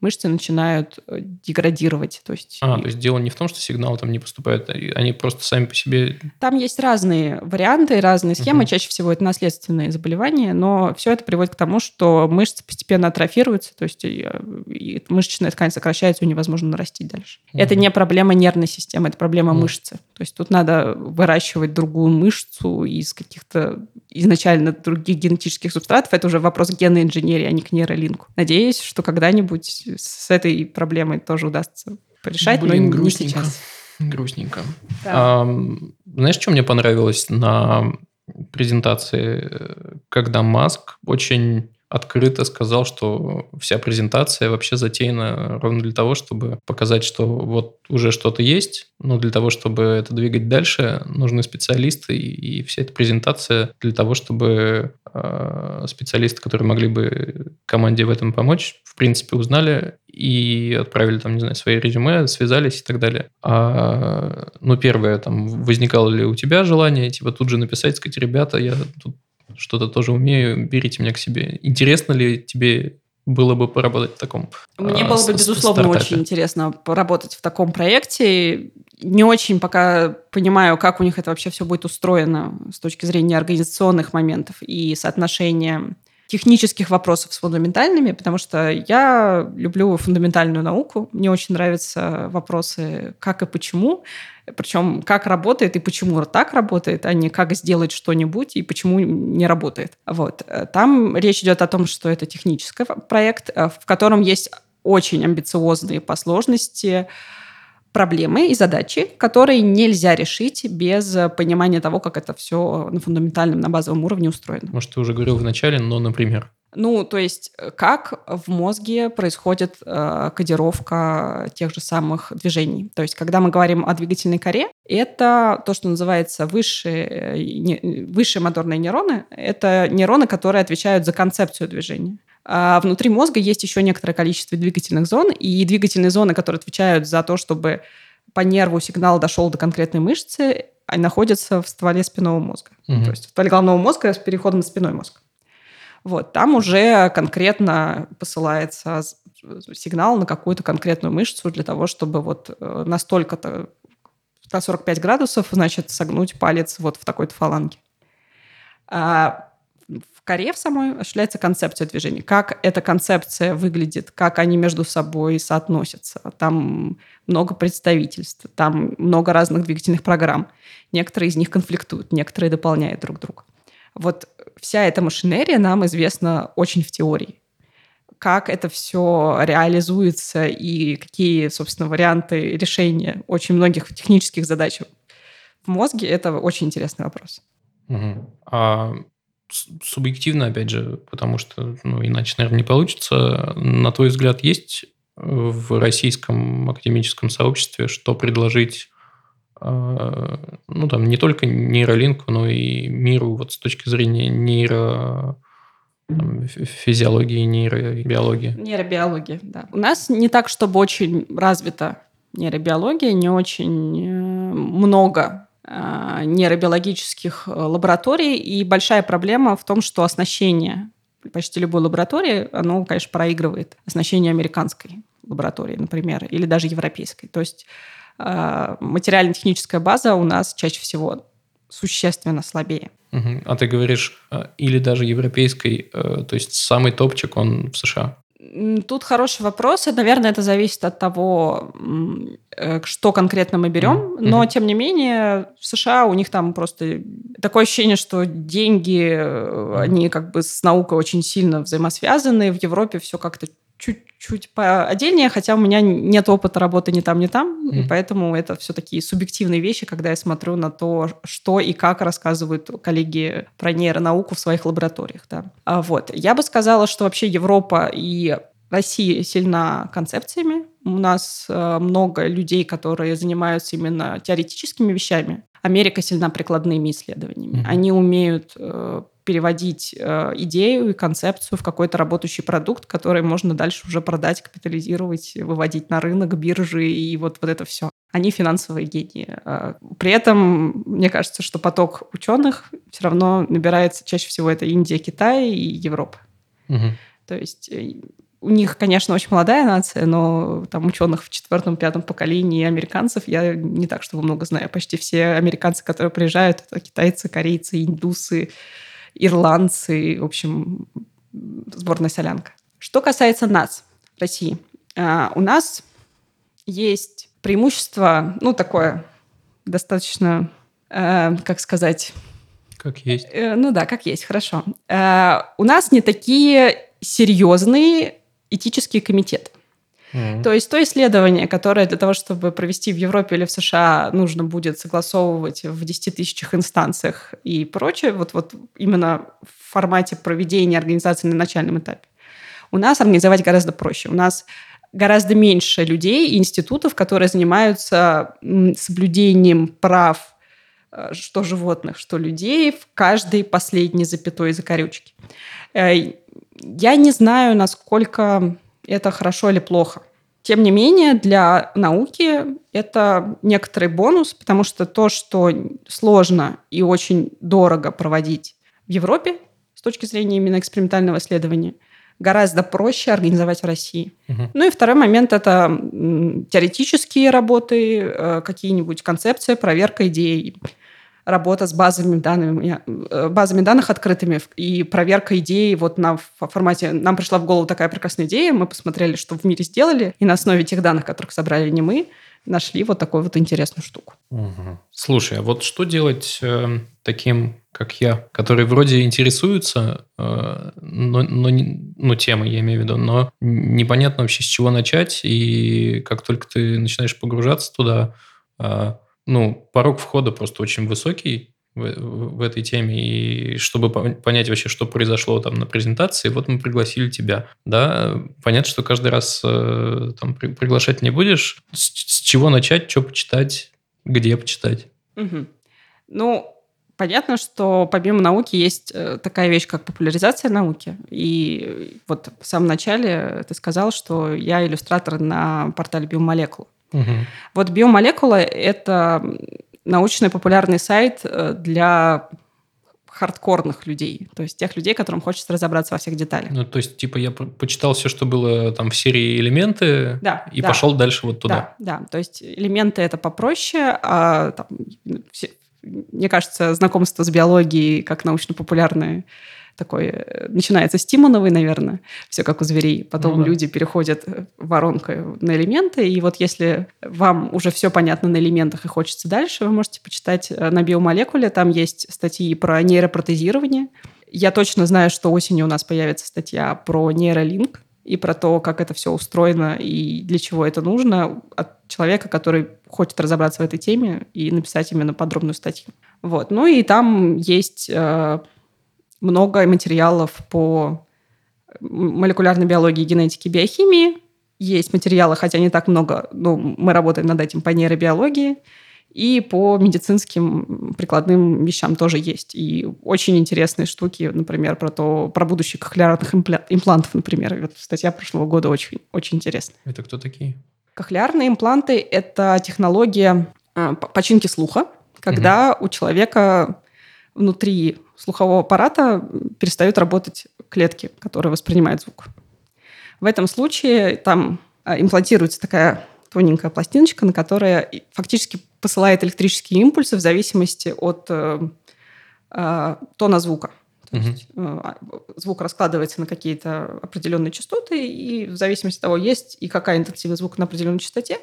мышцы начинают э, деградировать. То есть, а, то есть дело не в том, что сигналы там не поступают, а они просто сами по себе... Там есть разные варианты, разные схемы. Угу. Чаще всего это наследственные заболевания, но все это приводит к тому, что мышцы постепенно атрофируются, то есть и, и мышечная ткань сокращается, ее невозможно нарастить дальше. Угу. Это не проблема нервной системы, это проблема угу. мышцы. То есть тут надо выращивать другую мышцу из каких-то изначально других генетических субстратов. Это уже вопрос генной инженерии, а не к нейролинку. Надеюсь, что когда-нибудь с этой проблемой тоже удастся порешать, Блин, но грустненько. не сейчас. Грустненько. Да. А, знаешь, что мне понравилось на презентации, когда Маск очень открыто сказал, что вся презентация вообще затеяна ровно для того, чтобы показать, что вот уже что-то есть, но для того, чтобы это двигать дальше, нужны специалисты, и, и вся эта презентация для того, чтобы э, специалисты, которые могли бы команде в этом помочь, в принципе, узнали и отправили там, не знаю, свои резюме, связались и так далее. А, ну, первое, там, возникало ли у тебя желание, типа, тут же написать, сказать, ребята, я тут что-то тоже умею, берите меня к себе. Интересно ли тебе было бы поработать в таком Мне а, было бы, безусловно, стартапе. очень интересно поработать в таком проекте. Не очень пока понимаю, как у них это вообще все будет устроено с точки зрения организационных моментов и соотношения технических вопросов с фундаментальными, потому что я люблю фундаментальную науку. Мне очень нравятся вопросы как и почему. Причем как работает и почему так работает, а не как сделать что-нибудь и почему не работает. Вот. Там речь идет о том, что это технический проект, э, в котором есть очень амбициозные по сложности проблемы и задачи, которые нельзя решить без понимания того, как это все на фундаментальном, на базовом уровне устроено. Может, ты уже говорил в начале, но, например, ну, то есть, э, как в мозге происходит э, кодировка тех же самых движений. То есть, когда мы говорим о двигательной коре, это то, что называется высшие, э, не, высшие моторные нейроны. Это нейроны, которые отвечают за концепцию движения. А внутри мозга есть еще некоторое количество двигательных зон, и двигательные зоны, которые отвечают за то, чтобы по нерву сигнал дошел до конкретной мышцы, они находятся в стволе спинного мозга. Угу. То есть в стволе головного мозга с переходом на спиной мозг. Вот, там уже конкретно посылается сигнал на какую-то конкретную мышцу для того, чтобы вот э, настолько-то на 45 градусов, значит, согнуть палец вот в такой-то фаланге. А в коре в самой осуществляется концепция движения. Как эта концепция выглядит, как они между собой соотносятся. Там много представительств, там много разных двигательных программ. Некоторые из них конфликтуют, некоторые дополняют друг друга. Вот вся эта машинерия нам известна очень в теории. Как это все реализуется и какие, собственно, варианты решения очень многих технических задач в мозге, это очень интересный вопрос. Угу. А субъективно, опять же, потому что ну, иначе, наверное, не получится, на твой взгляд, есть в российском академическом сообществе, что предложить ну, там, не только нейролинку, но и миру вот с точки зрения нейро там, физиологии, нейробиологии. Нейробиологии, да. У нас не так, чтобы очень развита нейробиология, не очень э, много э, нейробиологических лабораторий, и большая проблема в том, что оснащение почти любой лаборатории, оно, конечно, проигрывает оснащение американской лаборатории, например, или даже европейской. То есть э, материально-техническая база у нас чаще всего существенно слабее. Угу. А ты говоришь, э, или даже европейской, э, то есть самый топчик, он в США? Тут хороший вопрос, наверное, это зависит от того, э, что конкретно мы берем, mm-hmm. но, тем не менее, в США у них там просто такое ощущение, что деньги, они как бы с наукой очень сильно взаимосвязаны, в Европе все как-то чуть-чуть отдельнее, хотя у меня нет опыта работы ни там, ни там, mm. и поэтому это все такие субъективные вещи, когда я смотрю на то, что и как рассказывают коллеги про нейронауку в своих лабораториях. Да. А вот. Я бы сказала, что вообще Европа и Россия сильна концепциями. У нас э, много людей, которые занимаются именно теоретическими вещами. Америка сильна прикладными исследованиями. Mm-hmm. Они умеют э, переводить э, идею и концепцию в какой-то работающий продукт, который можно дальше уже продать, капитализировать, выводить на рынок, биржи и вот, вот это все. Они финансовые гении. Э, при этом, мне кажется, что поток ученых все равно набирается чаще всего это Индия, Китай и Европа. Угу. То есть э, у них, конечно, очень молодая нация, но там ученых в четвертом, пятом поколении американцев я не так, чтобы много знаю. Почти все американцы, которые приезжают, это китайцы, корейцы, индусы, ирландцы, в общем, сборная солянка. Что касается нас, России, а, у нас есть преимущество, ну, такое достаточно, э, как сказать... Как есть. Э, ну да, как есть, хорошо. Э, у нас не такие серьезные этические комитеты. Mm-hmm. То есть то исследование, которое для того, чтобы провести в Европе или в США, нужно будет согласовывать в 10 тысячах инстанциях и прочее, вот, вот именно в формате проведения организации на начальном этапе, у нас организовать гораздо проще. У нас гораздо меньше людей и институтов, которые занимаются соблюдением прав э, что животных, что людей в каждой последней запятой закорючке. Э, я не знаю, насколько это хорошо или плохо. Тем не менее, для науки это некоторый бонус, потому что то, что сложно и очень дорого проводить в Европе с точки зрения именно экспериментального исследования, гораздо проще организовать в России. Угу. Ну и второй момент – это теоретические работы, э, какие-нибудь концепции, проверка идей работа с базами, данными, э, базами данных открытыми и проверка идей вот на формате... Нам пришла в голову такая прекрасная идея, мы посмотрели, что в мире сделали, и на основе тех данных, которых собрали не мы, нашли вот такую вот интересную штуку. Угу. Слушай, а вот что делать э, таким, как я, которые вроде интересуются, э, но, но, ну, темой я имею в виду, но непонятно вообще с чего начать, и как только ты начинаешь погружаться туда, э, ну, порог входа просто очень высокий в, в, этой теме. И чтобы понять вообще, что произошло там на презентации, вот мы пригласили тебя. Да, понятно, что каждый раз э, там при, приглашать не будешь. С, с чего начать, что почитать, где почитать? Угу. Ну, понятно, что помимо науки есть э, такая вещь, как популяризация науки. И вот в самом начале ты сказал, что я иллюстратор на портале Биомолекул. Угу. Вот биомолекула – это научный популярный сайт э, для хардкорных людей, то есть тех людей, которым хочется разобраться во всех деталях. Ну, то есть, типа, я почитал все, что было там в серии элементы, да, и да. пошел дальше вот туда. Да, да, то есть элементы это попроще, а там, все, мне кажется, знакомство с биологией как научно-популярное такой э, начинается стимоновый, наверное, все как у зверей. Потом ну, да. люди переходят э, воронкой на элементы. И вот если вам уже все понятно на элементах и хочется дальше, вы можете почитать э, на биомолекуле. Там есть статьи про нейропротезирование. Я точно знаю, что осенью у нас появится статья про нейролинк и про то, как это все устроено и для чего это нужно от человека, который хочет разобраться в этой теме и написать именно подробную статью. Вот. Ну и там есть много материалов по молекулярной биологии, генетике, биохимии. Есть материалы, хотя не так много, но мы работаем над этим по нейробиологии. И по медицинским прикладным вещам тоже есть. И очень интересные штуки, например, про то, про будущее кохлеарных имплантов, например. Вот статья прошлого года очень, очень интересная. Это кто такие? Кохлеарные импланты – это технология а, починки слуха, когда угу. у человека внутри слухового аппарата перестают работать клетки, которые воспринимают звук. В этом случае там а, имплантируется такая тоненькая пластиночка, на которая фактически посылает электрические импульсы в зависимости от э, э, тона звука. То угу. есть э, звук раскладывается на какие-то определенные частоты, и в зависимости от того, есть и какая интенсивность звука на определенной частоте,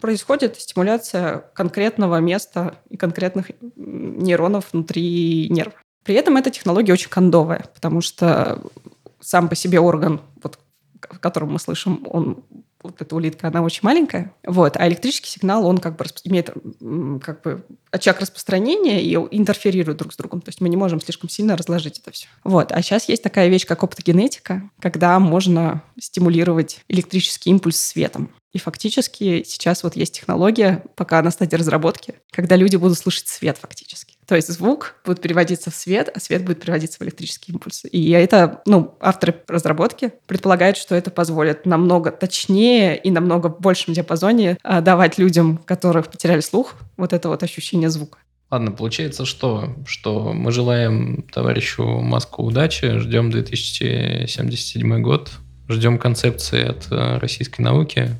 происходит стимуляция конкретного места и конкретных нейронов внутри нерва. При этом эта технология очень кондовая, потому что сам по себе орган, вот, в котором мы слышим, он вот эта улитка, она очень маленькая. Вот. А электрический сигнал, он как бы имеет как бы очаг распространения и интерферирует друг с другом. То есть мы не можем слишком сильно разложить это все. Вот. А сейчас есть такая вещь, как оптогенетика, когда можно стимулировать электрический импульс светом. И фактически сейчас вот есть технология, пока на стадии разработки, когда люди будут слышать свет фактически. То есть звук будет переводиться в свет, а свет будет переводиться в электрический импульс. И это, ну, авторы разработки предполагают, что это позволит намного точнее и намного большем диапазоне а, давать людям, которых потеряли слух, вот это вот ощущение звука. Ладно, получается что? Что мы желаем товарищу Маску удачи, ждем 2077 год, ждем концепции от э, российской науки,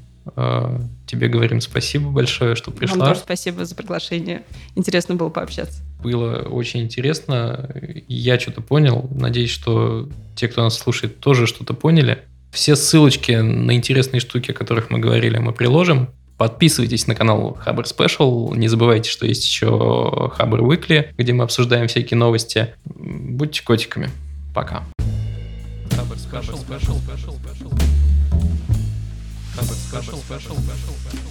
тебе говорим спасибо большое, что пришла. Вам тоже спасибо за приглашение. Интересно было пообщаться. Было очень интересно. Я что-то понял. Надеюсь, что те, кто нас слушает, тоже что-то поняли. Все ссылочки на интересные штуки, о которых мы говорили, мы приложим. Подписывайтесь на канал Хабр Special. Не забывайте, что есть еще Хабр Weekly, где мы обсуждаем всякие новости. Будьте котиками. Пока. Хабр Special, Special, Special, Special. Special, special, special, special.